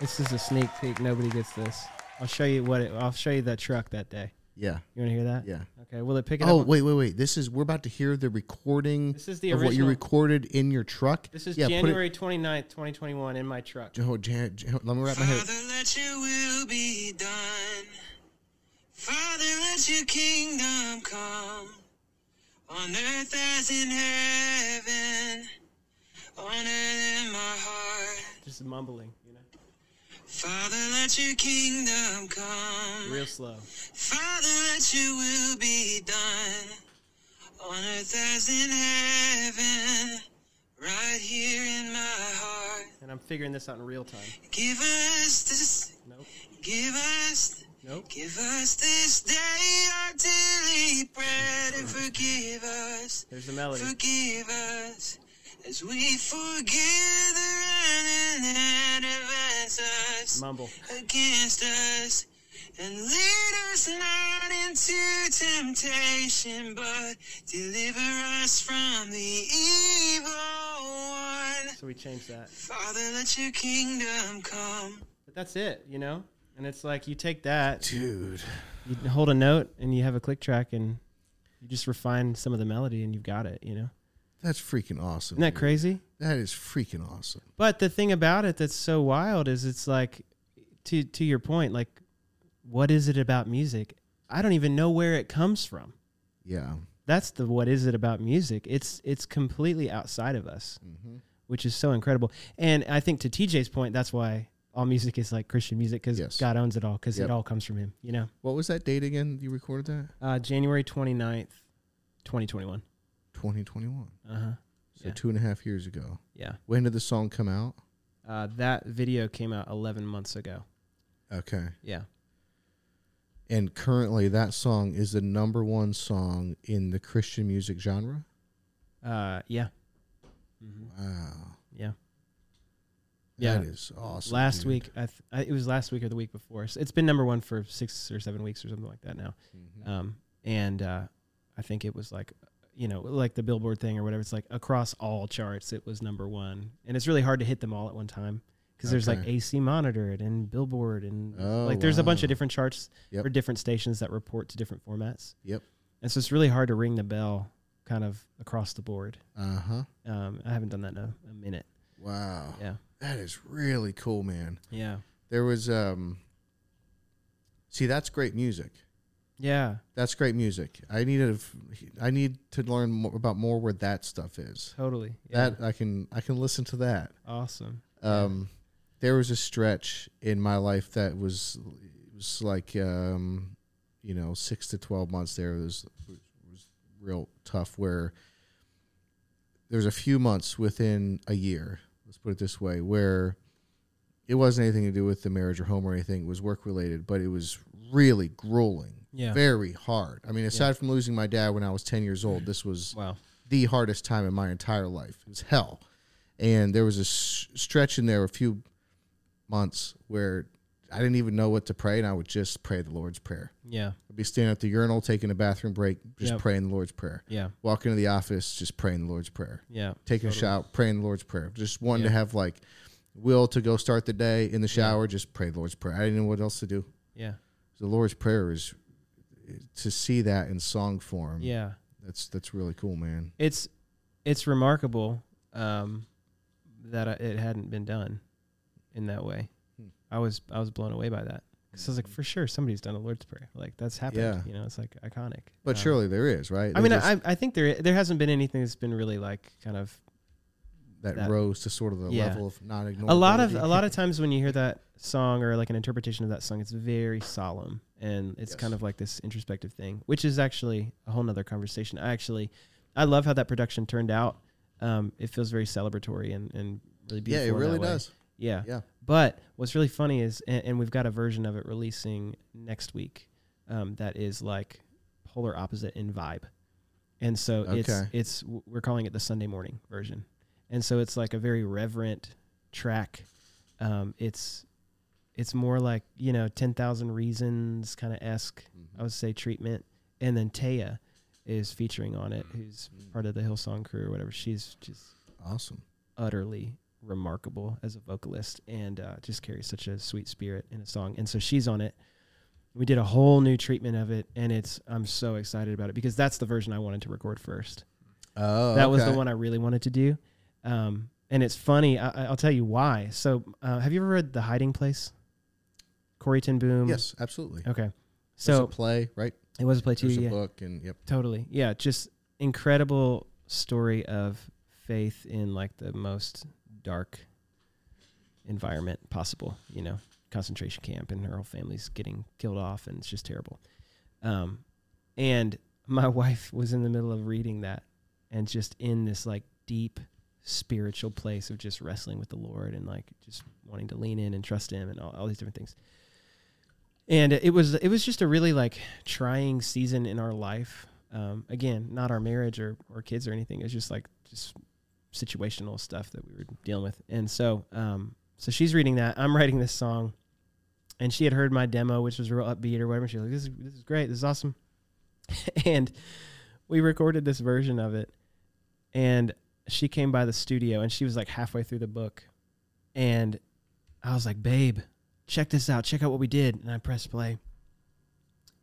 this is a sneak peek. Nobody gets this. I'll show you what it. I'll show you that truck that day. Yeah. You want to hear that? Yeah. Okay. Will it pick it Oh, up? Oh wait, wait, wait. This is, we're about to hear the recording This is the of what you recorded in your truck. This is yeah, put it- January 29th, 2021 in my truck. Oh, Jan, Jan- let me wrap my head. Father, let your will be done. Father, let your kingdom come. On earth as in heaven. Just mumbling, you know. Father, let your kingdom come. Real slow. Father, let your will be done. On earth as in heaven. Right here in my heart. And I'm figuring this out in real time. Give us this. Nope. Give us Nope. Give us this day our daily bread and forgive us, There's the melody. forgive us as we forgive the wrong that advance us Mumble. against us. And lead us not into temptation, but deliver us from the evil one. So we changed that. Father, let your kingdom come. But that's it, you know? And it's like you take that, Dude. you hold a note, and you have a click track, and you just refine some of the melody, and you've got it, you know? That's freaking awesome. Isn't that dude. crazy? That is freaking awesome. But the thing about it that's so wild is it's like, to to your point, like, what is it about music? I don't even know where it comes from. Yeah. That's the what is it about music? It's it's completely outside of us, Mm-hmm. which is so incredible. And I think to TJ's point, that's why all music is like Christian music because Yes. God owns it all because Yep. it all comes from Him. You know, What was that date again? You recorded that? uh, January 29th, 2021. 2021. Uh huh. So Yeah. two and a half years ago. Yeah. When did the song come out? Uh, that video came out 11 months ago. Okay. Yeah. And currently, that song is the number one song in the Christian music genre. Uh, yeah. Mhm. Wow. Yeah. Yeah. That is awesome. last dude. week, I th- I, it was last week or the week before. So it's been number one for six or seven weeks or something like that now. Mhm. Um, and uh, I think it was like, you know, like the Billboard thing or whatever. It's like across all charts, it was number one, and it's really hard to hit them all at one time because there's like AC monitored and Billboard and Oh, like there's a bunch of different charts Yep. for different stations that report to different formats. Yep. And so it's really hard to ring the bell kind of across the board. Uh huh. Um, I haven't done that in a, a minute. Wow. Yeah. That is really cool, man. Yeah. There was um. See, that's great music. Yeah. That's great music. I need to. I need to learn more about more where that stuff is. Totally. Yeah. That I can. I can listen to that. awesome. Um, there was a stretch in my life that was was like um, you know six to twelve months. There was was real tough. Where there was a few months within a year. Let's put it this way, where it wasn't anything to do with the marriage or home or anything. It was work related, but it was really grueling. Yeah. Very hard. I mean, aside from losing my dad when I was 10 years old, this was Wow. the hardest time in my entire life. It was hell. And there was a s- stretch in there, a few months, where I didn't even know what to pray, and I would just pray the Lord's Prayer. Yeah. I'd be standing at the urinal, taking a bathroom break, just Yep. praying the Lord's Prayer. Yeah. Walking to the office, just praying the Lord's Prayer. Yeah. Taking Totally. a shower, praying the Lord's Prayer. Just wanting to have like will to go start the day in the shower, just pray the Lord's Prayer. I didn't know what else to do. Yeah. The Lord's Prayer is to see that in song form. Yeah. That's that's really cool, man. It's it's remarkable um, that it hadn't been done in that way. Hmm. I was I was blown away by that. Cause I was like, for sure, somebody's done a Lord's Prayer. Like that's happened. Yeah. You know, it's like iconic. But Um, surely there is, right? I mean, I I think there there hasn't been anything that's been really like kind of that, that- rose to sort of the Yeah. level of not ignoring. a lot of a lot of times when you hear that song or like an interpretation of that song, it's very solemn and it's Yes. kind of like this introspective thing, which is actually a whole nother conversation. I actually I love how that production turned out. Um, it feels very celebratory and, and really beautiful. yeah, it really does. Yeah. Yeah. But what's really funny is, and, and we've got a version of it releasing next week um, that is like polar opposite in vibe. And so it's Okay. it's w- we're calling it the Sunday morning version. And so it's like a very reverent track. Um, it's it's more like you know ten thousand reasons kind of esque. I would say treatment. And then Taya is featuring on it, who's part of the Hillsong crew or whatever. She's just Awesome. utterly remarkable as a vocalist and uh, just carries such a sweet spirit in a song. And so she's on it. We did a whole new treatment of it, and it's I'm so excited about it because that's the version I wanted to record first. Oh, that was the one I really wanted to do. Um, and it's funny. I, I- I'll tell you why. So, uh, have you ever read The Hiding Place? Corrie ten Boom. Yes, absolutely. Okay. So play, right? it was a play too. There's a Yeah. book, and yep. Totally. Yeah. Just incredible story of faith in like the most dark environment possible, you know, concentration camp and her whole family's getting killed off and it's just terrible. Um, and my wife was in the middle of reading that and just in this like deep spiritual place of just wrestling with the Lord and like just wanting to lean in and trust him and all, all these different things. And it was it was just a really like trying season in our life. Um, again not our marriage or, or kids or anything. It was just like just situational stuff that we were dealing with. And so um, so she's reading that. I'm writing this song. And she had heard my demo which was real upbeat or whatever. She was like this is, this is great. This is awesome. And we recorded this version of it. And she came by the studio and she was like halfway through the book and i was like babe check this out. Check out what we did. And I pressed play.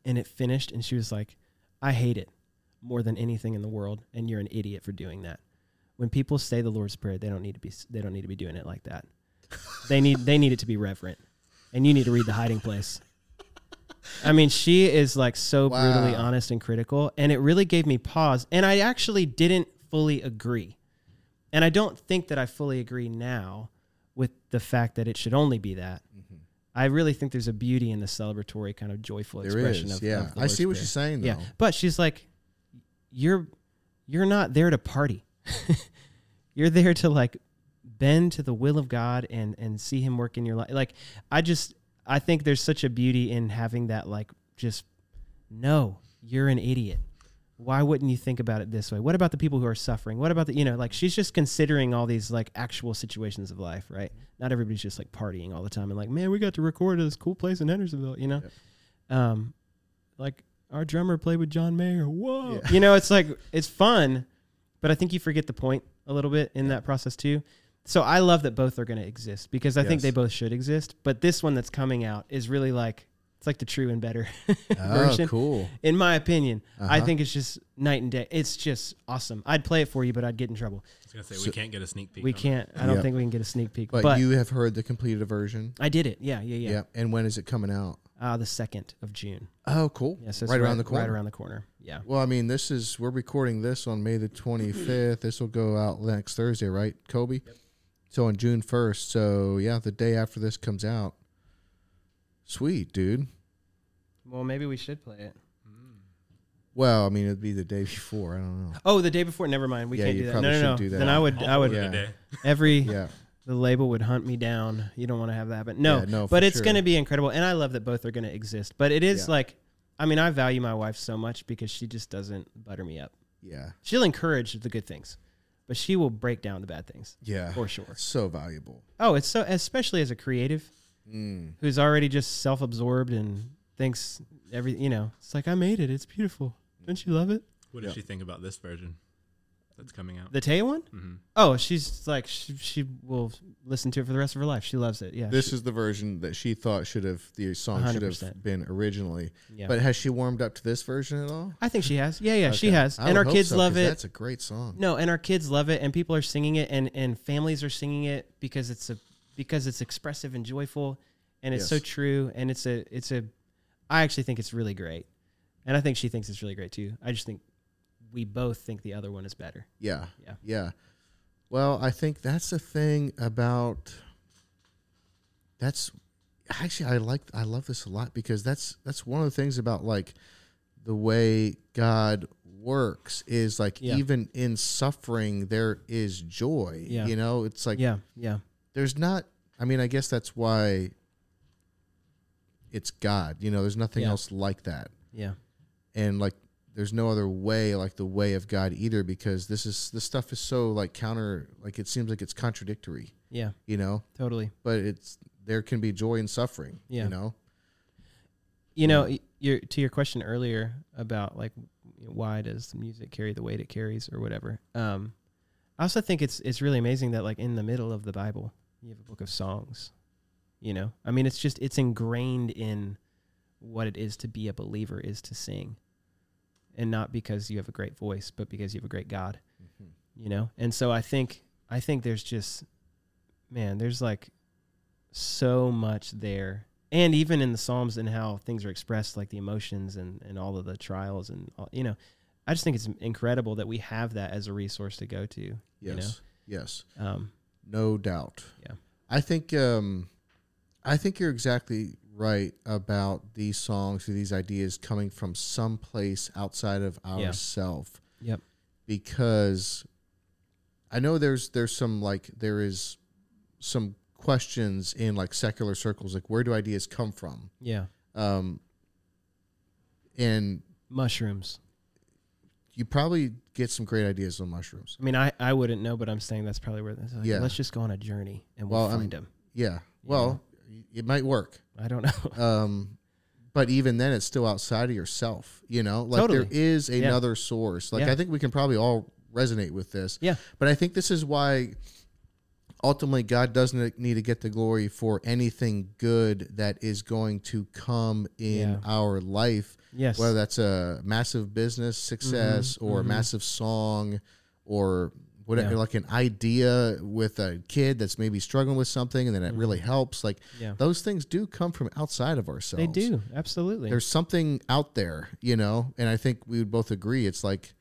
And it finished. And she was like, I hate it more than anything in the world. And you're an idiot for doing that. When people say the Lord's Prayer, they don't need to be they don't need to be doing it like that. they need they need it to be reverent. And you need to read the hiding place. I mean, she is like so brutally honest and critical. And it really gave me pause. And I actually didn't fully agree. And I don't think that I fully agree now with the fact that it should only be that. Mm-hmm. I really think there's a beauty in the celebratory kind of joyful There expression is, of yeah. of I see what she's saying, though. Yeah, but she's like, you're you're not there to party. you're there to like bend to the will of God and and see Him work in your life. Like I just I think there's such a beauty in having that like just no, you're an idiot. Why wouldn't you think about it this way? What about the people who are suffering? What about the you know like she's just considering all these like actual situations of life, right? Not everybody's just like partying all the time and like, man, we got to record at this cool place in Hendersonville, you know. Um, like our drummer played with John Mayer. Whoa, Yeah. you know, it's like it's fun, but I think you forget the point a little bit in that process too. So I love that both are going to exist because I think they both should exist. But this one that's coming out is really like it's like the true and better Oh, version, cool. in my opinion. I Uh-huh. think it's just night and day. It's just awesome. I'd play it for you, but I'd get in trouble. I was gonna say So- we can't get a sneak peek. We on it. can't. I don't Yep. think we can get a sneak peek. But, But, you have heard the completed version. I did it. Yeah, yeah, yeah. Yeah. And when is it coming out? Uh, the second of June. Oh, cool. Yeah, so it's right, around the corner. Right around the corner. Yeah. Well, I mean, this is we're recording this on May the 25th. this will go out next Thursday, right, Kobe? So on June 1st. So yeah, the day after this comes out. Sweet, dude. Well, maybe we should play it. Well, I mean, it'd be the day before. I don't know. Oh, the day before. Never mind. We Yeah, can't you do that. probably No, no, no. should do that. Then I would. I would. Yeah. Every Yeah. the label would hunt me down. You don't want to have that, but no. Yeah, no, but for it's sure. going to be incredible, and I love that both are going to exist. But it is Yeah. like, I mean, I value my wife so much because she just doesn't butter me up. Yeah. She'll encourage the good things, but she will break down the bad things Yeah. for sure. So valuable. Oh, it's so especially as a creative. Mm. who's already just self-absorbed and thinks every you know it's like i made it it's beautiful don't you love it What does Yeah. she think about this version that's coming out? the Tay one? hmm Oh, she's like she, she will listen to it for the rest of her life she loves it yeah This she- is the version that she thought should have the song should 100%. have been originally. yeah But has she warmed up to this version at all? i think she has yeah yeah she has I and our kids so, love 'cause it That's a great song. no and our kids love it and people are singing it and and families are singing it because it's a because it's expressive and joyful and it's so true and it's a it's a i actually think it's really great and i think she thinks it's really great too i just think we both think the other one is better Yeah. Yeah. Yeah. Well, I think that's the thing about that's actually I like I love this a lot because that's that's one of the things about like the way God works is like Yeah. even in suffering there is joy. Yeah. You know, it's like yeah yeah there's not I mean, I guess that's why it's God. You know, there's nothing Yeah. else like that yeah and like there's no other way like the way of god either because this is this stuff is so like counter like it seems like it's contradictory yeah you know totally but it's there can be joy in suffering Yeah. you know you know y- your to your question earlier about like you know, why does the music carry the weight it carries or whatever um i also think it's it's really amazing that like in the middle of the bible you have a book of songs you know? I mean it's just it's ingrained in what it is to be a believer is to sing. And not because you have a great voice but because you have a great god you know? And so i think i think there's just man there's like so much there. And even in the psalms and how things are expressed like the emotions and and all of the trials and all, you know i just think it's incredible that we have that as a resource to go to yes yes you know? Yes. um no doubt Yeah. i think um i think you're exactly right about these songs or these ideas coming from some place outside of Yeah. ourself Yep. because I know there's there's some like there is some questions in like secular circles like where do ideas come from yeah um and mushrooms you probably get some great ideas on mushrooms. I mean i i wouldn't know but i'm saying that's probably where this like, Yeah. let's just go on a journey and we'll Well, find them yeah. Well it might work. I don't know. Um but even then it's still outside of yourself you know? Like there Totally. is another source. Like Yeah. i think we can probably all resonate with this. Yeah. but i think this is why ultimately god doesn't need to get the glory for anything good that is going to come in Yeah. our life yes whether that's a massive business success or a mhm. massive song or whatever Yeah. like an idea with a kid that's maybe struggling with something and then it really helps like yeah those things do come from outside of ourselves they do absolutely there's something out there you know and i think we would both agree it's like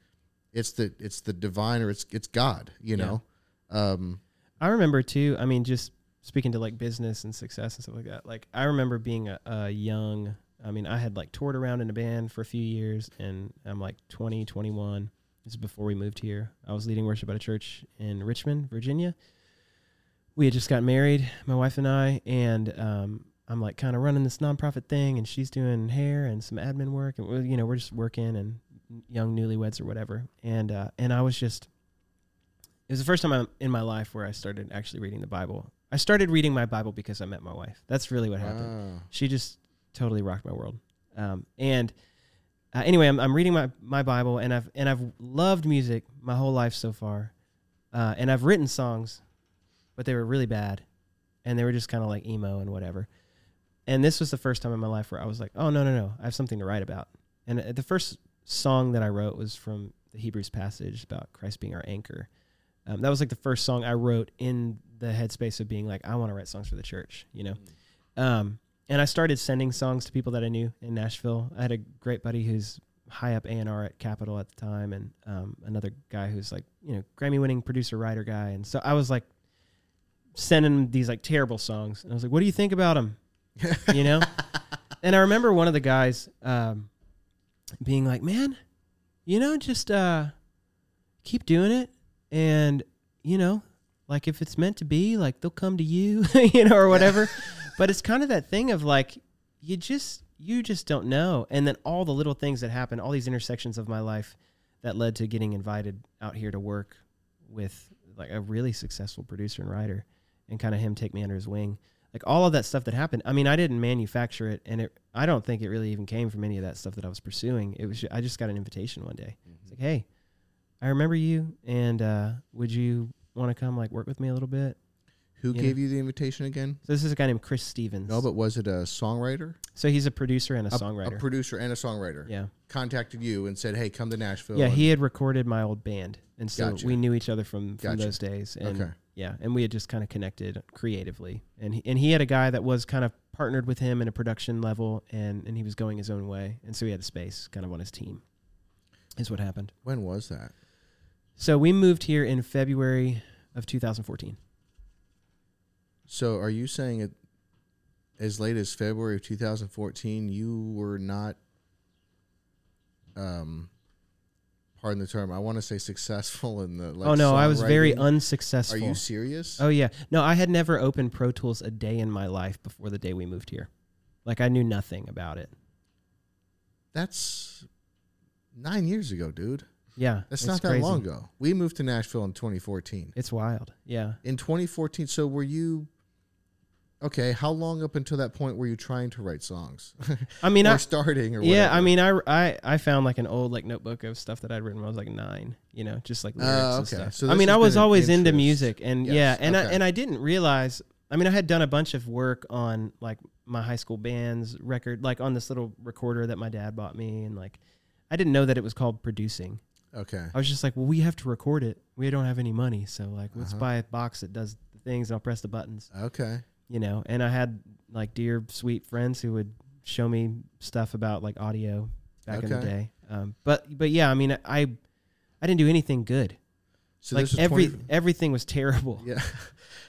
it's the it's the divine or it's it's god you Yeah. know um I remember too. I mean, just speaking to like business and success and stuff like that. Like I remember being a, a young. I mean, I had like toured around in a band for a few years, and I'm like 20, 21. This is before we moved here. I was leading worship at a church in Richmond, Virginia. We had just got married, my wife and I, and um, I'm like kind of running this nonprofit thing, and she's doing hair and some admin work, and we're, you know we're just working and young newlyweds or whatever. And uh, and I was just it was the first time I'm in my life where I started actually reading the Bible. I started reading my Bible because I met my wife. That's really what happened. wow. She just totally rocked my world. Um, and uh, anyway, I'm, I'm reading my, my Bible, and I've and I've loved music my whole life so far, uh, and I've written songs, but they were really bad, and they were just kind of like emo and whatever. And this was the first time in my life where I was like, oh no no no, I have something to write about. And uh, the first song that I wrote was from the Hebrews passage about Christ being our anchor. Um, that was like the first song I wrote in the headspace of being like, I want to write songs for the church, you know. Um, and I started sending songs to people that I knew in Nashville. I had a great buddy who's high up A and R at Capitol at the time, and um, another guy who's like, you know, Grammy-winning producer, writer guy. And so I was like, sending these like terrible songs, and I was like, "What do you think about them?" you know. and I remember one of the guys um, being like, "Man, you know, just uh, keep doing it, and you know, like if it's meant to be, like they'll come to you, you know, or whatever." but it's kind of that thing of like, you just you just don't know, and then all the little things that happen, all these intersections of my life that led to getting invited out here to work with like a really successful producer and writer, and kind of him take me under his wing. like all of that stuff that happened. I mean, I didn't manufacture it, and it. I don't think it really even came from any of that stuff that I was pursuing. It was. I just got an invitation one day. It's like, hey, I remember you, and uh, would you want to come like work with me a little bit? Who gave you the invitation again? So this is a guy named Chris Stevens. No, but was it a songwriter? so he's a producer and a, A- songwriter. A producer and a songwriter. yeah, Contacted you and said, hey, come to Nashville. yeah. He had recorded my old band, and so Gotcha. we knew each other from from Gotcha. those days. And Okay. yeah, and we had just kind of connected creatively. And he, and he had a guy that was kind of partnered with him in a production level, and and he was going his own way, and so he had a space kind of on his team. Is what happened. When was that? So we moved here in February of 2014. So are you saying it as late as February of 2014 you were not um pardon the term, I want to say successful in the like oh no, I was very unsuccessful. Are you serious? Oh yeah. No, I had never opened Pro Tools a day in my life before the day we moved here. Like I knew nothing about it. That's 9 years ago, dude. Yeah. That's not that crazy. long ago. We moved to Nashville in 2014. It's wild. Yeah. In 2014, so were you Okay, how long up until that point were you trying to write songs? I mean, or I, starting or yeah, whatever? I mean, I, I, I found like an old like notebook of stuff that I'd written when I was like nine, you know, just like lyrics Oh, and stuff. So I mean, I was always into music, and Yes, yeah, and I and I didn't realize. I mean, I had done a bunch of work on like my high school band's record, like on this little recorder that my dad bought me, and like I didn't know that it was called producing. Okay. I was just like, well, we have to record it. We don't have any money, so like, let's Uh-huh. buy a box that does the things, and I'll press the buttons, Okay. You know. And I had like dear sweet friends who would show me stuff about like audio back in the day. Um, but but yeah, I mean, I I didn't do anything good. So like this was every 20 everything was terrible. Yeah.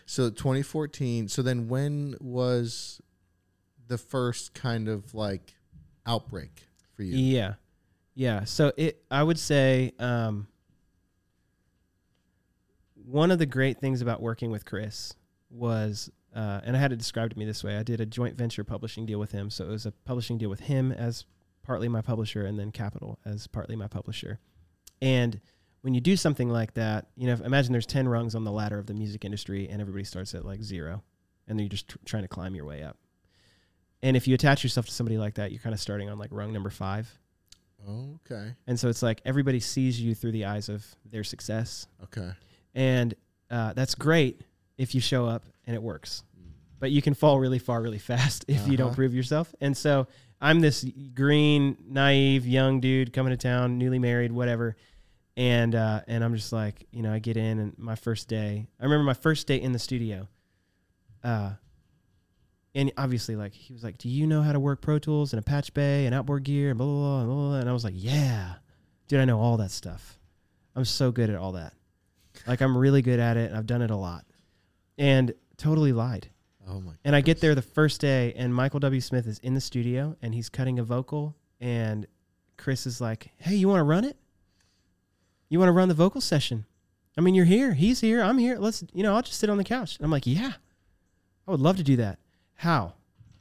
So 2014. So then when was the first kind of like outbreak for you? Yeah. Yeah. So it I would say um one of the great things about working with Chris was uh, and I had it described to me this way. I did a joint venture publishing deal with him. So it was a publishing deal with him as partly my publisher and then Capitol as partly my publisher. And when you do something like that, you know, imagine there's 10 rungs on the ladder of the music industry and everybody starts at like zero and then you're just tr- trying to climb your way up. And if you attach yourself to somebody like that, you're kind of starting on like rung number five. Okay. And so it's like everybody sees you through the eyes of their success. Okay. And uh, that's great if you show up and it works. But you can fall really far really fast if you don't Uh-huh. prove yourself. And so I'm this green, naive, young dude coming to town, newly married, whatever. And uh, and I'm just like, you know, I get in and my first day. I remember my first day in the studio. Uh, and obviously, like he was like, "Do you know how to work Pro Tools and a Patch Bay and outboard gear and blah blah blah, and blah, blah, blah?" And I was like, "Yeah, dude, I know all that stuff. I'm so good at all that. Like I'm really good at it. And I've done it a lot." And totally lied. Oh my. And I get there the first day, and Michael W. Smith is in the studio, and he's cutting a vocal, and Chris is like, "Hey, you want to run it? You want to run the vocal session? I mean, you're here. He's here. I'm here. Let's, you know, I'll just sit on the couch." And I'm like, "Yeah, I would love to do that. How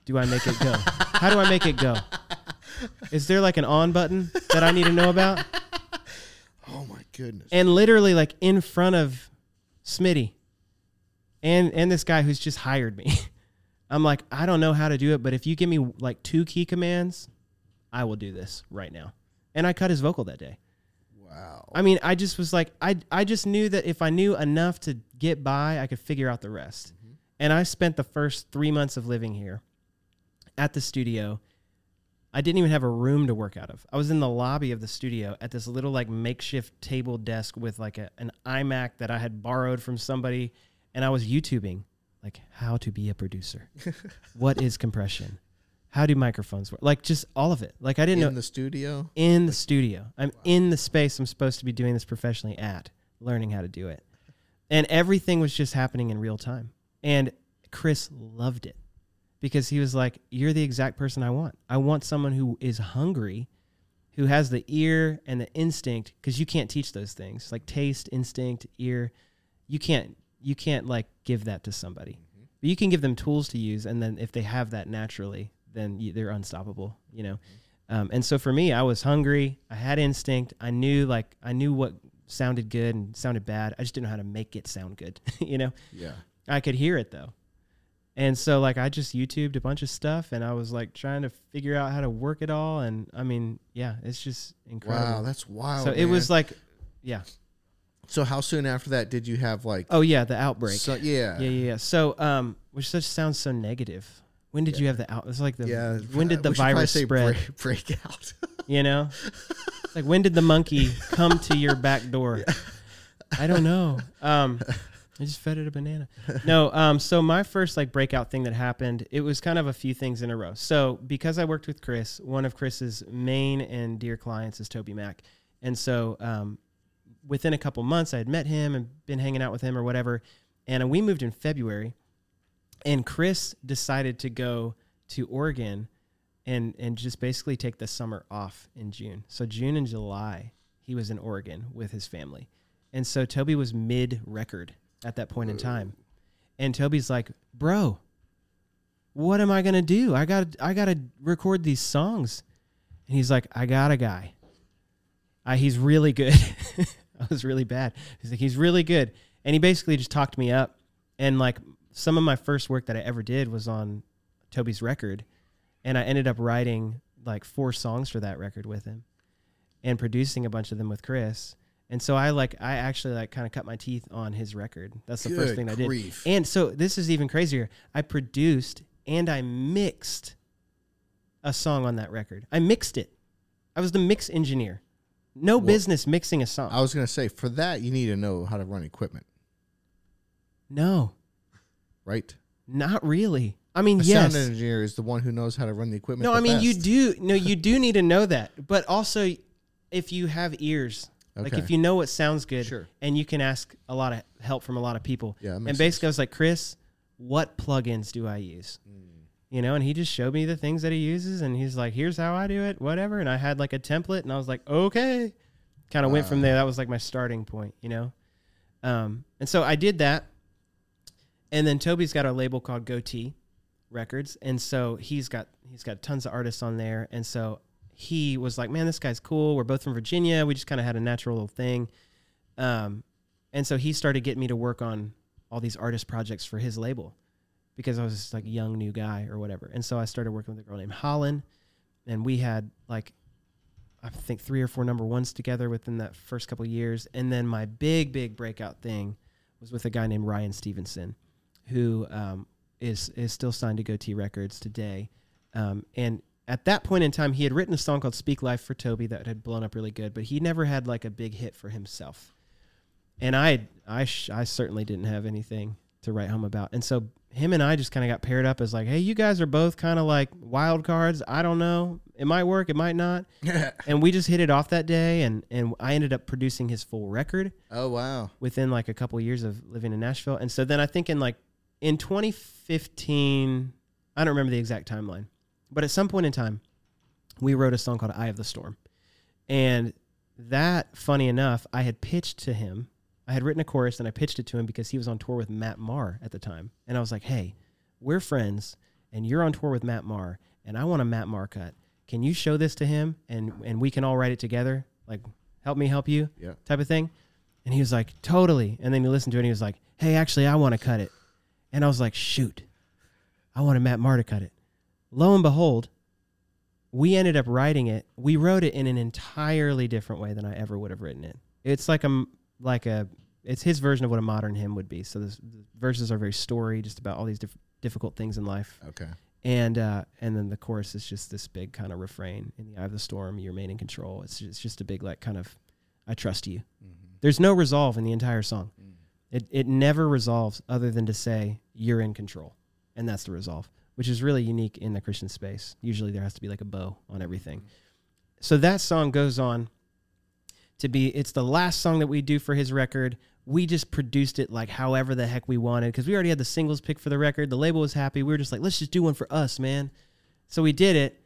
do I make it go? How do I make it go? Is there like an on button that I need to know about?" Oh my goodness. and literally like in front of Smitty and and this guy who's just hired me. I'm like, I don't know how to do it, but if you give me like two key commands, I will do this right now. And I cut his vocal that day. wow. I mean, I just was like, I I just knew that if I knew enough to get by, I could figure out the rest. Mm-hmm. And I spent the first three months of living here at the studio. I didn't even have a room to work out of. I was in the lobby of the studio at this little like makeshift table desk with like a, an iMac that I had borrowed from somebody, and I was YouTubing like how to be a producer, what is compression, how do microphones work, like just all of it. Like I didn't in know the studio. in the studio. I'm in the space I'm supposed to be doing this professionally at, learning how to do it. And everything was just happening in real time. And Chris loved it because he was like, You're the exact person I want. I want someone who is hungry, who has the ear and the instinct, because you can't teach those things like taste, instinct, ear. You can't, you can't like give that to somebody. But you can give them tools to use. And then if they have that naturally, then you, they're unstoppable, you know? Um, and so for me, I was hungry. I had instinct. I knew like I knew what sounded good and sounded bad. I just didn't know how to make it sound good. you know, Yeah. I could hear it though, And so like I just YouTubed a bunch of stuff and I was like trying to figure out how to work it all and I mean, yeah, it's just incredible. Wow, that's wild. so it was like yeah. So how soon after that did you have like? Oh yeah, the outbreak. So, yeah. yeah, yeah, yeah. So um which such sounds so negative. When did you have the out? It's like the Yeah. when did the virus spread? Break, break out. You know, It's like when did the monkey come to your back door? I don't know. Um, I just fed it a banana. No. Um, so my first like breakout thing that happened, it was kind of a few things in a row. So because I worked with Chris, one of Chris's main and dear clients is TobyMac, and so um, within a couple months, I had met him and been hanging out with him or whatever, and we moved in February, and Chris decided to go to Oregon and and just basically take the summer off in June. So June and July, he was in Oregon with his family. And so Toby was mid record at that point in time. And Toby's like, "Bro, what am I going to do? I got I got to record these songs." And he's like, "I got a guy. Uh, he's really good." I was really bad. He's like, "He's really good." And he basically just talked me up and like some of my first work that I ever did was on Toby's record and I ended up writing like four songs for that record with him and producing a bunch of them with Chris. And so I like I actually like kind of cut my teeth on his record. That's the first Good thing I did. And so this is even crazier. I produced and I mixed a song on that record. I mixed it. I was the mix engineer. No Well, business mixing a song. I was gonna say for that you need to know how to run equipment, no, right? not really. I mean, A yes. sound engineer is the one who knows how to run the equipment. No, the I mean you do. No, you do need to know that. But also, if you have ears, like if you know what sounds good, Sure. and you can ask a lot of help from a lot of people. Yeah, and basically, I was like, Chris, what plugins do I use? Mm. You know, and he just showed me the things that he uses, and he's like, "Here's how I do it, whatever." And I had like a template, and I was like, "Okay." Kind of went from there. That was like my starting point, you know. Um, and so I did that, and then Toby's got a label called Gotee Records, and so he's got he's got tons of artists on there, and so he was like, "Man, this guy's cool. We're both from Virginia. We just kind of had a natural little thing." Um, and so he started getting me to work on all these artist projects for his label because I was just like a young new guy or whatever. And so I started working with a girl named Hollyn, and we had like I think three or four number ones together within that first couple years. And then my big big breakout thing was with a guy named Ryan Stevenson, who um, is is still signed to Gotee Records today. Um, and at that point in time, he had written a song called "Speak Life" for Toby that had blown up really good, but he never had like a big hit for himself. And I I sh- I certainly didn't have anything to write home about. And so him and I just kind of got paired up as like, hey, you guys are both kind of like wild cards. I don't know. It might work. It might not. and we just hit it off that day. And, and I ended up producing his full record Oh wow. within like a couple years of living in Nashville. And so then I think in like in 2015, I don't remember the exact timeline, but at some point in time, we wrote a song called Eye of the Storm. And that, funny enough, I had pitched to him. I had written a chorus and I pitched it to him because he was on tour with Matt Maher at the time. And I was like, hey, we're friends and you're on tour with Matt Maher and I want a Matt Maher cut. Can you show this to him and, and we can all write it together? Like, help me help you Yeah. type of thing. And he was like, totally. And then he listened to it and he was like, hey, actually, I want to cut it. And I was like, shoot, I wanted Matt Maher to cut it. Lo and behold, we ended up writing it. We wrote it in an entirely different way than I ever would have written it. It's like a like a it's his version of what a modern hymn would be. So this, the verses are very story, just about all these diff- difficult things in life, Okay. and uh, and then the chorus is just this big kind of refrain: "In the eye of the storm, you remain in control." It's just, it's just a big like kind of, "I trust you." Mm-hmm. There's no resolve in the entire song. Mm. It it never resolves other than to say you're in control, and that's the resolve, which is really unique in the Christian space. Usually there has to be like a bow on everything. Mm. So that song goes on to be it's the last song that we do for his record. We just produced it like however the heck we wanted because we already had the singles picked for the record. The label was happy. We were just like, let's just do one for us, man. So we did it,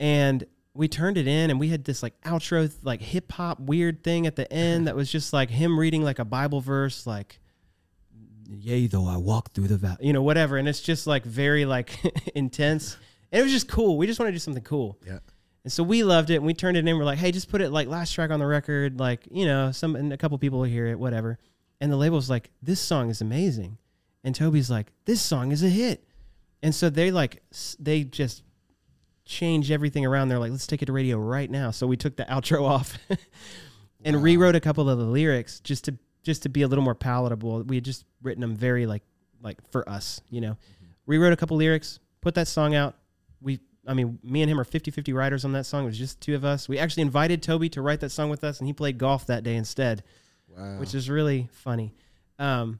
and we turned it in, and we had this like outro, like hip hop weird thing at the end that was just like him reading like a Bible verse, like yea though i walk through the valley you know whatever and it's just like very like intense and it was just cool we just want to do something cool Yeah. And so we loved it and we turned it in we're like hey just put it like last track on the record like you know some and a couple people will hear it whatever and the label's like this song is amazing and toby's like this song is a hit And so they like they just changed everything around. They're like, let's take it to radio right now. So we took the outro off and rewrote a couple of the lyrics just to just to be a little more palatable. We had just written them very like like for us, you know. Mm-hmm. Rewrote a couple lyrics, put that song out. We I mean, me and him are 50-50 writers on that song. It was just two of us. We actually invited Toby to write that song with us and he played golf that day instead Wow. which is really funny. Um,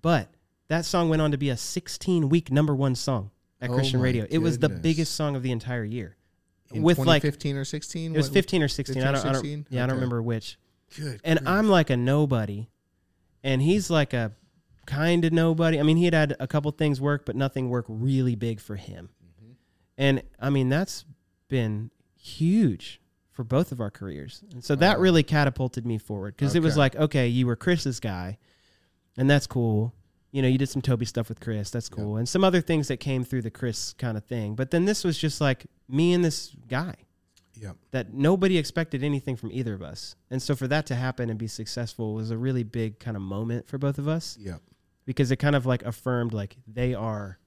but that song went on to be a 16 week number one song at Oh Christian radio. It was the biggest song of the entire year. in with like 2015 or 16. it was 15 or 16. 15 I don't, I don't 16? yeah, I don't remember which. Good. And grief. I'm like a nobody, and he's like a kind of nobody. I mean, he had had a couple things work, but nothing work really big for him. And I mean, that's been huge for both of our careers. And so that really catapulted me forward because it was like, okay, you were Chris's guy, and that's cool. You know, you did some Toby stuff with Chris. That's cool. And some other things that came through the Chris kind of thing. But then this was just like me and this guy Yep. that nobody expected anything from either of us. And so for that to happen and be successful was a really big kind of moment for both of us Yep. because it kind of like affirmed like they are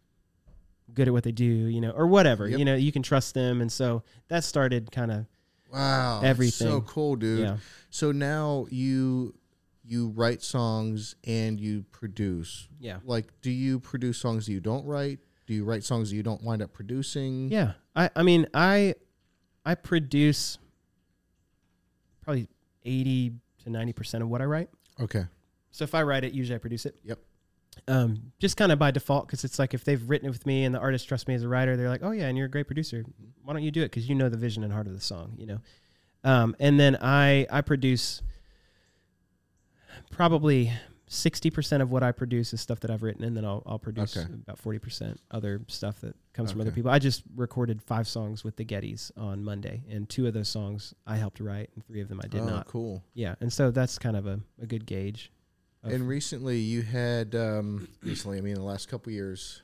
good at what they do, you know, or whatever. Yep. You know, you can trust them and so that started kind of Wow. Everything. So cool, dude. yeah. So now you you write songs and you produce. Yeah. Like, do you produce songs that you don't write? Do you write songs that you don't wind up producing? Yeah. I I mean, I I produce probably 80 to 90% of what I write. Okay. So if I write it, usually I produce it. Yep. Um, just kind of by default, because it's like if they've written it with me and the artist trusts me as a writer, they're like, "Oh yeah, and you're a great producer. Why don't you do it? Because you know the vision and heart of the song, you know." Um, and then I I produce probably sixty percent of what I produce is stuff that I've written, and then I'll I'll produce Okay. about forty percent other stuff that comes from other people. I just recorded five songs with the Gettys on Monday, and two of those songs I helped write, and three of them I did oh, not. Cool. Yeah, and so that's kind of a, a good gauge. And recently, you had um, recently. I mean, the last couple years.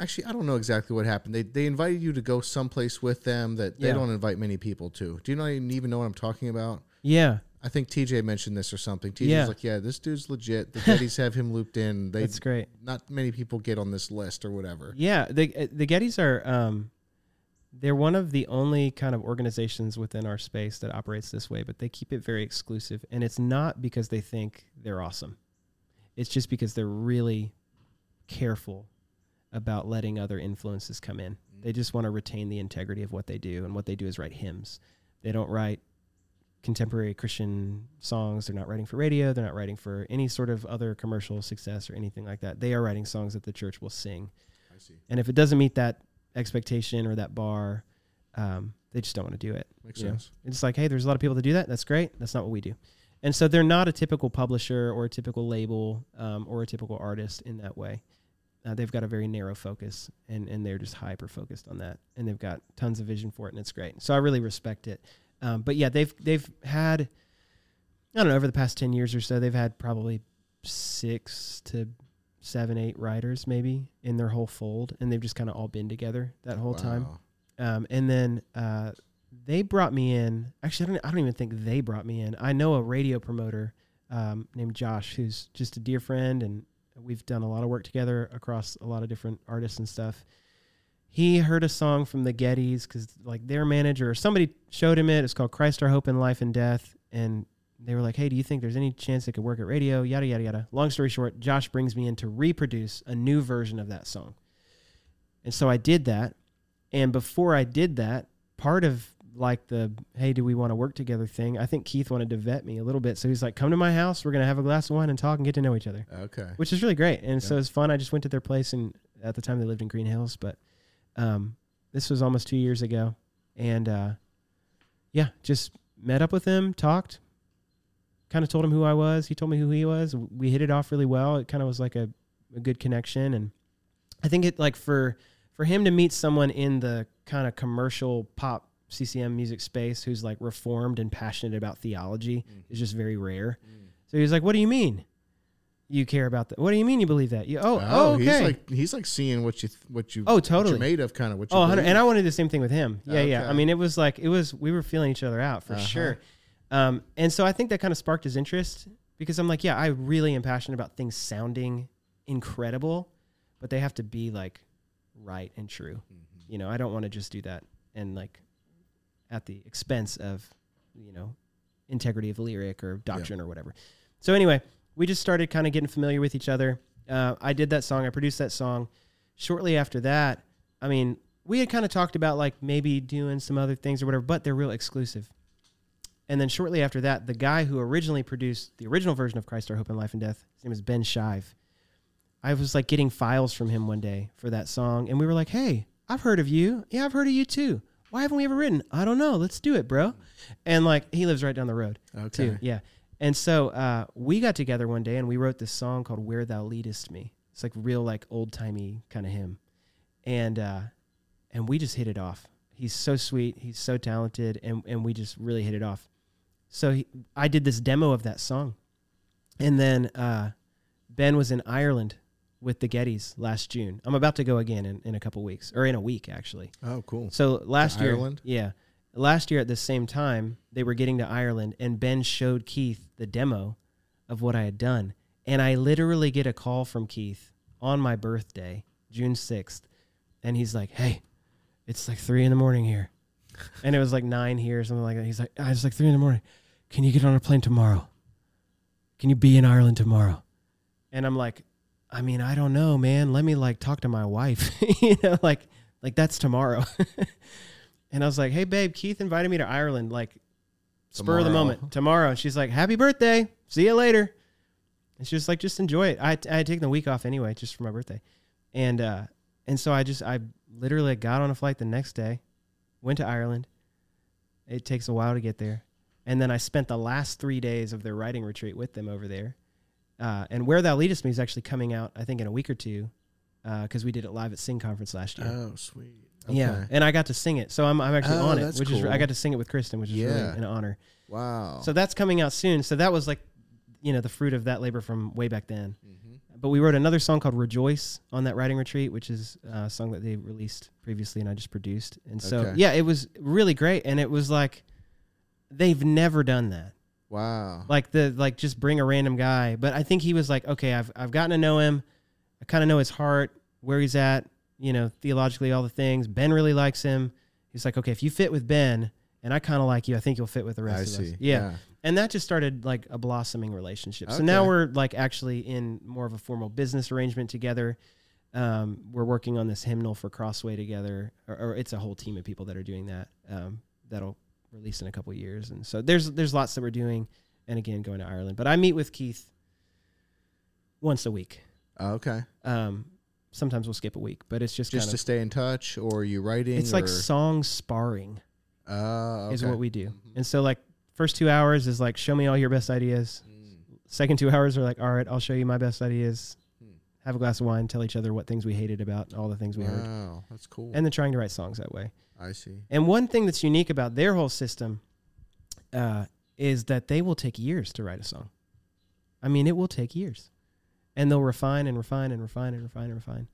Actually, I don't know exactly what happened. They they invited you to go someplace with them that they Yeah. don't invite many people to. Do you not even even know what I'm talking about? yeah, I think TJ mentioned this or something. TJ's Yeah. like, yeah, this dude's legit. The Gettys have him looped in. They that's great. not many people get on this list or whatever. Yeah, the uh, the Gettys are um, they're one of the only kind of organizations within our space that operates this way, but they keep it very exclusive, and it's not because they think they're awesome. It's just because they're really careful about letting other influences come in. Mm. They just want to retain the integrity of what they do, and what they do is write hymns. They don't write contemporary Christian songs. They're not writing for radio. They're not writing for any sort of other commercial success or anything like that. They are writing songs that the church will sing. I see. And if it doesn't meet that expectation or that bar, um, they just don't want to do it. Makes you know? sense. It's like, hey, there's a lot of people that do that. That's great. That's not what we do. And so they're not a typical publisher or a typical label um, or a typical artist in that way. Uh, they've got a very narrow focus and, and they're just hyper focused on that. And they've got tons of vision for it and it's great. So I really respect it. Um, but yeah, they've they've had I don't know over the past ten years or so they've had probably six to seven eight writers maybe in their whole fold, and they've just kind of all been together that whole time. Um, and then uh, they brought me in. Actually, I don't I don't even think they brought me in. I know a radio promoter um, named Josh who's just a dear friend, and we've done a lot of work together across a lot of different artists and stuff he heard a song from the Gettys because like their manager or somebody showed him it. It's called Christ Our Hope in Life and Death, and they were like, "Hey, do you think there's any chance it could work at radio?" Yada yada yada. Long story short, Josh brings me in to reproduce a new version of that song, and so I did that. And before I did that, part of like the hey, do we want to work together thing, I think Keith wanted to vet me a little bit. So he's like, "Come to my house. We're gonna have a glass of wine and talk and get to know each other." Okay. which is really great. And so it's fun. I just went to their place, and at the time they lived in Green Hills, but um, this was almost two years ago, and uh, yeah, just met up with them, talked, kind of told him who I was. He told me who he was. We hit it off really well. It kind of was like a, a good connection, and I think it like for for him to meet someone in the kind of commercial pop CCM music space who's like reformed and passionate about theology is just very rare. So he was like, "What do you mean? You care about that? What do you mean you believe that? You oh oh, okay. he's like he's like seeing what you what you Oh, totally. made of kind of what you oh, and I wanted the same thing with him. Yeah, yeah. I mean, it was like it was we were feeling each other out for Uh-huh. sure. Um, and so I think that kind of sparked his interest because I'm like, yeah, I really am passionate about things sounding incredible, but they have to be like right and true. Mm-hmm. You know, I don't want to just do that and like at the expense of, you know, integrity of lyric or doctrine or whatever. So anyway, we just started kind of getting familiar with each other. Uh, I did that song. I produced that song. Shortly after that, I mean, we had kind of talked about like maybe doing some other things or whatever, but they're real exclusive. And then shortly after that, the guy who originally produced the original version of Christ Our Hope in Life and Death, his name is Ben Shive. I was like getting files from him one day for that song, and we were like, "Hey, I've heard of you. Yeah, I've heard of you too. Why haven't we ever written? I don't know. Let's do it, bro." And like he lives right down the road Okay. too. Yeah. And so uh, we got together one day and we wrote this song called "Where Thou Leadest Me." It's like real like old timey kind of hymn, and uh, and we just hit it off. He's so sweet. He's so talented, and and we just really hit it off. So he, I did this demo of that song, and then uh, Ben was in Ireland with the Gettys last June. I'm about to go again in, in a couple weeks, or in a week actually. Oh, cool. So last year, Ireland? yeah, last year at the same time they were getting to Ireland, and Ben showed Keith the demo of what I had done, and I literally get a call from Keith on my birthday, June sixth, and he's like, "Hey, it's like three in the morning here," and it was like nine here, or something like that. He's like, "Ah, "It's like three in the morning. Can you get on a plane tomorrow? Can you be in Ireland tomorrow?" And I'm like, I mean, I don't know, man. Let me like talk to my wife. you know, like like that's tomorrow. and I was like, "Hey babe, Keith invited me to Ireland like spur of the moment tomorrow." And she's like, "Happy birthday. See you later." And she was like, "Just enjoy it." I I had taken the week off anyway just for my birthday. And uh and so I just I literally got on a flight the next day, went to Ireland. It takes a while to get there. And then I spent the last 3 days of their writing retreat with them over there. Uh, and Where Thou Leadest Me is actually coming out, I think, in a week or two, because we did it live at Sing Conference last year. Oh, sweet. Yeah, and I got to sing it, so I'm I'm actually Oh, on it, which is I got to sing it with Kristyn, which is really an honor. Wow. So that's coming out soon. So that was like, you know, the fruit of that labor from way back then. Mhm. But we wrote another song called "Rejoice" on that writing retreat, which is uh, a song that they released previously, and I just produced. And so Okay. yeah, it was really great, and it was like they've never done that. Wow. like the like just bring a random guy. But i think he was like okay i've, I've gotten to know him. I kind of know his heart where he's at you know theologically all the things. Ben really likes him. He's like okay if you fit with ben and i kind of like you i think you'll fit with the rest I of see. us yeah. and that just started like a blossoming relationship. So now we're like actually in more of a formal business arrangement together. Um, we're working on this hymnal for crossway together or, or it's a whole team of people that are doing that um, that'll release in a couple of years and so there's there's lots that we're doing and again going to ireland but i meet with keith once a week Okay. um, sometimes we'll skip a week but it's just, Just to of stay in touch, or are you writing? it's like song sparring Uh, is what we do Mhm. and so like first two hours is like show me all your best ideas Mm. second two hours are like all right i'll show you my best ideas Hmm. have a glass of wine tell each other what things we hated about all the things we heard Wow, that's cool. and then trying to write songs that way I see. and one thing that's unique about their whole system uh, is that they will take years to write a song i mean it will take years and they'll refine and refine and refine and refine and refine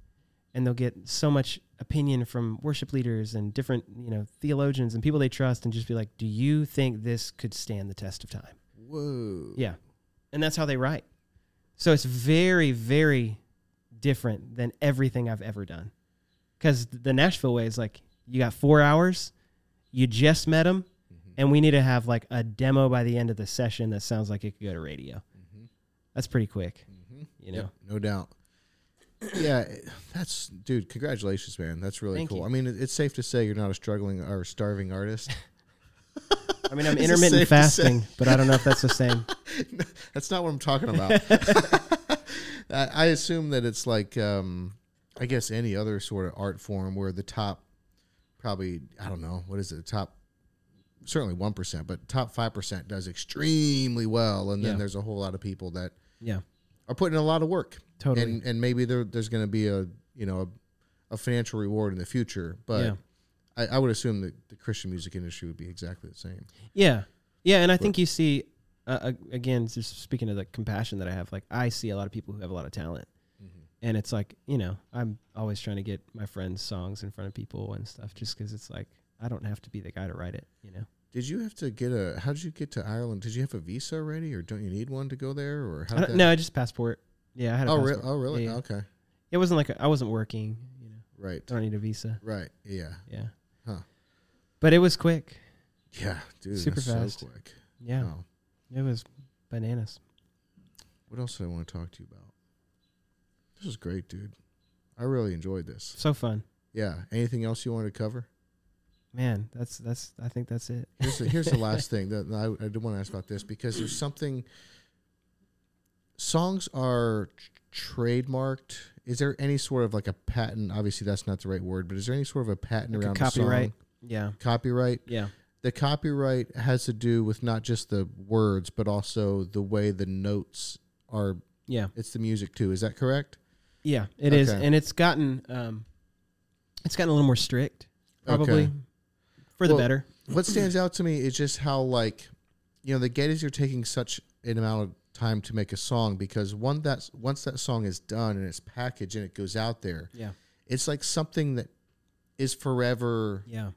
and they'll get so much opinion from worship leaders and different you know theologians and people they trust and just be like do you think this could stand the test of time Whoa. yeah. And that's how they write. So it's very, very different than everything I've ever done. Because the Nashville way is like, you got four hours, you just met them, Mhm. and we need to have like a demo by the end of the session that sounds like it could go to radio. Mhm. That's pretty quick, Mhm. you know? Yep, no doubt. yeah, that's dude. Congratulations, man. That's really Thank cool. you. I mean, it's safe to say you're not a struggling or starving artist. I mean, I'm intermittent fasting, but I don't know if that's the same. That's not what I'm talking about. I, I assume that it's like, um, I guess any other sort of art form where the top, probably, I don't know, what is it, the top, certainly 1%, but top 5% does extremely well. And then Yeah. there's a whole lot of people that Yeah, are putting in a lot of work. totally. And, and maybe there, there's going to be a, you know, a, a financial reward in the future. But Yeah. I, I would assume that the Christian music industry would be exactly the same. Yeah, yeah, and I think you see, uh, uh, again, just speaking of the compassion that I have, like I see a lot of people who have a lot of talent, and it's like you know, I'm always trying to get my friends' songs in front of people and stuff, just because it's like I don't have to be the guy to write it, you know. Did you have to get a? How did you get to Ireland? Did you have a visa already, or don't you need one to go there, or how? I that- no, I just passport. Yeah, I had a Oh, re- passport. oh, really? Yeah, yeah. Okay. It wasn't like a, I wasn't working. You know, Right. don't need a visa. Right. Yeah. Yeah. Huh. But it was quick. Yeah, dude. Super fast. So quick. Yeah. Oh. It was bananas. What else did I want to talk to you about? This was great, dude. I really enjoyed this. So fun. Yeah. Anything else you wanted to cover? Man, that's that's I think that's it. Here's the, here's the last thing that I, I do want to ask about this because there's something. Songs are tr- trademarked. Is there any sort of like a patent? Obviously, that's not the right word, but is there any sort of a patent Like a around copyright? The Yeah. Copyright. Yeah. The copyright has to do with not just the words, but also the way the notes are. Yeah. It's the music too. Is that correct? Yeah, it is, Okay. and it's gotten um, it's gotten a little more strict, probably Okay. for the Well, better. what stands out to me is just how like you know the Gettys are taking such an amount of time to make a song because one that's once that song is done and it's packaged and it goes out there Yeah, it's like something that is forever yeah,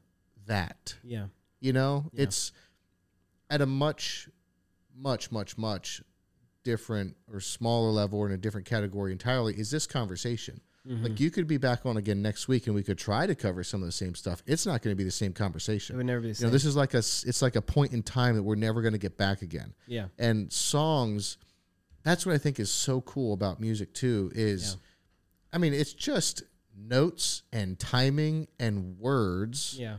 that yeah, you know Yeah. it's at a much much much much different or smaller level or in a different category entirely is this conversation Mm-hmm. like you could be back on again next week and we could try to cover some of the same stuff it's not going to be the same conversation. it would never be the you same. know, this is like a it's like a point in time that we're never going to get back again. yeah, And songs, that's what I think is so cool about music too. Is, Yeah. I mean, it's just notes and timing and words yeah,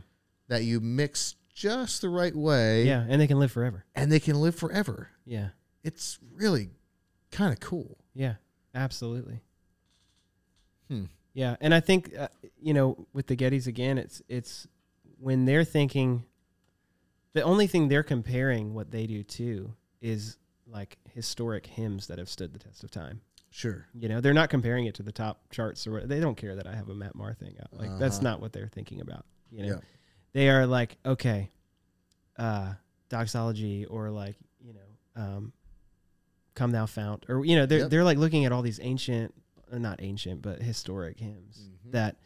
that you mix just the right way, yeah, and they can live forever. and they can live forever. Yeah, It's really kind of cool. yeah, absolutely. Hmm. Yeah, and I think uh, you know with the Gettys again, it's it's when they're thinking. The only thing they're comparing what they do to is like historic hymns that have stood the test of time. Sure. You know, they're not comparing it to the top charts or what, they don't care that I have a Matt Maher thing out. Like that's Uh-huh. not what they're thinking about. You know, Yeah. they are like, okay, uh, doxology or like, you know, um, come thou fount or, you know, they're, Yep. they're like looking at all these ancient, uh, not ancient, but historic hymns Mhm. that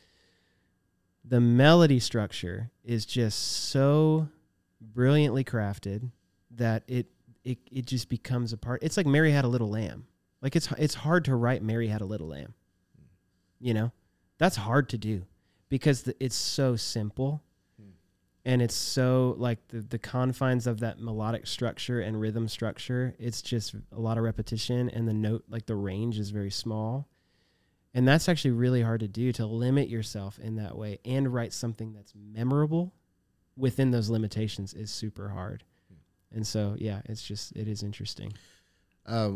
the melody structure is just so brilliantly crafted that it, it, it just becomes a part. It's like Mary had a little lamb. Like it's it's hard to write Mary had a little lamb. You know, that's hard to do because the, it's so simple, and it's so like the the confines of that melodic structure and rhythm structure. It's just a lot of repetition, and the note like the range is very small, and that's actually really hard to do to limit yourself in that way and write something that's memorable within those limitations is super hard. And so, yeah, it's just it is interesting. Uh,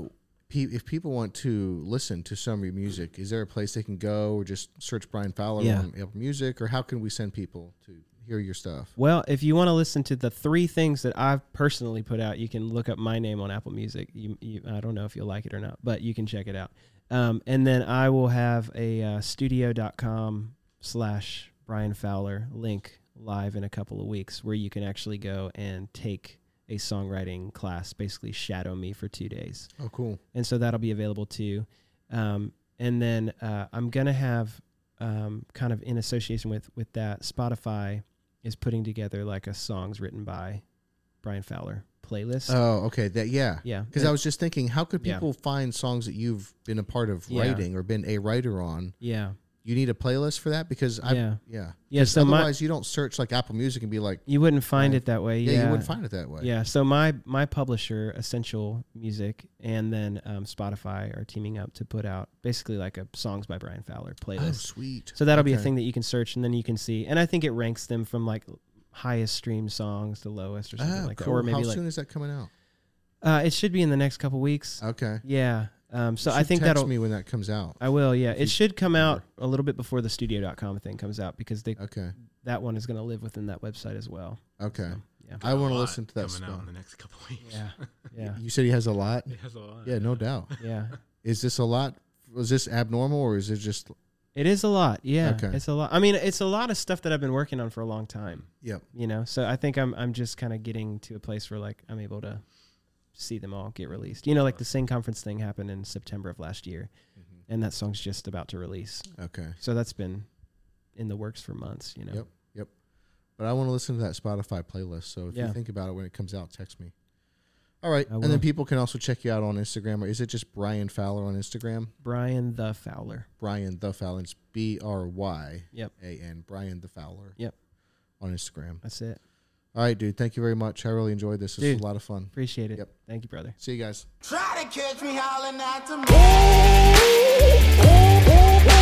pe- if people want to listen to some of your music, is there a place they can go or just search Bryan Fowler Yeah. on Apple Music or how can we send people to hear your stuff? Well, if you want to listen to the three things that I've personally put out, you can look up my name on Apple Music. You, you, I don't know if you'll like it or not, but you can check it out. Um, and then I will have a uh, studio.com slash Bryan Fowler link live in a couple of weeks where you can actually go and take a songwriting class, basically shadow me for two days Oh, cool. and so that'll be available too. Um, and then uh, I'm gonna have um, kind of in association with with that Spotify is putting together like a songs written by Bryan Fowler playlist. Oh, okay. That yeah. yeah, Because I was just thinking, how could Yeah. people find songs that you've been a part of Yeah. writing or been a writer on? yeah You need a playlist for that because I Yeah. yeah yeah. So my otherwise you don't search like Apple Music and be like you wouldn't find it that way. yeah, Yeah, you wouldn't find it that way. Yeah, so my my publisher, Essential Music, and then um, Spotify are teaming up to put out basically like a songs by Bryan Fowler playlist. Oh, sweet. So that'll be a thing that you can search and then you can see. And I think it ranks them from like highest streamed songs to lowest or something Ah, like that. Or maybe how like soon is that coming out? uh, it should be in the next couple weeks. Okay. Yeah. Um, so You I think text that'll Text me when that comes out. I will, yeah. It should come out a little bit before the studio.com thing comes out because they Okay. that one is going to live within that website as well. Okay. So, yeah. I want to listen to that coming out in the next couple weeks. Yeah. Yeah. You said he has a lot. It has a lot. Yeah, no doubt. Yeah. Is this a lot? Was this abnormal or is it just? It is a lot. Yeah. Okay. It's a lot. I mean, it's a lot of stuff that I've been working on for a long time. Yep. you know so i think i'm i'm just kind of getting to a place where like i'm able to see them all get released you know like the sing conference thing happened in september of last year mm-hmm. and that song's just about to release Okay. so that's been in the works for months you know Yep. Yep. But I want to listen to that Spotify playlist. So if Yeah. you think about it when it comes out, text me. All right, and then people can also check you out on Instagram, or is it just Bryan Fowler on Instagram? Bryan the Fowler. Bryan the Fowler. It's B R Y Yep. A N. Bryan the Fowler. Yep. On Instagram. That's it. All right, dude. Thank you very much. I really enjoyed this. This was a lot of fun. Appreciate it. Yep. Thank you, brother. See you guys. Try to catch me howling at the moon.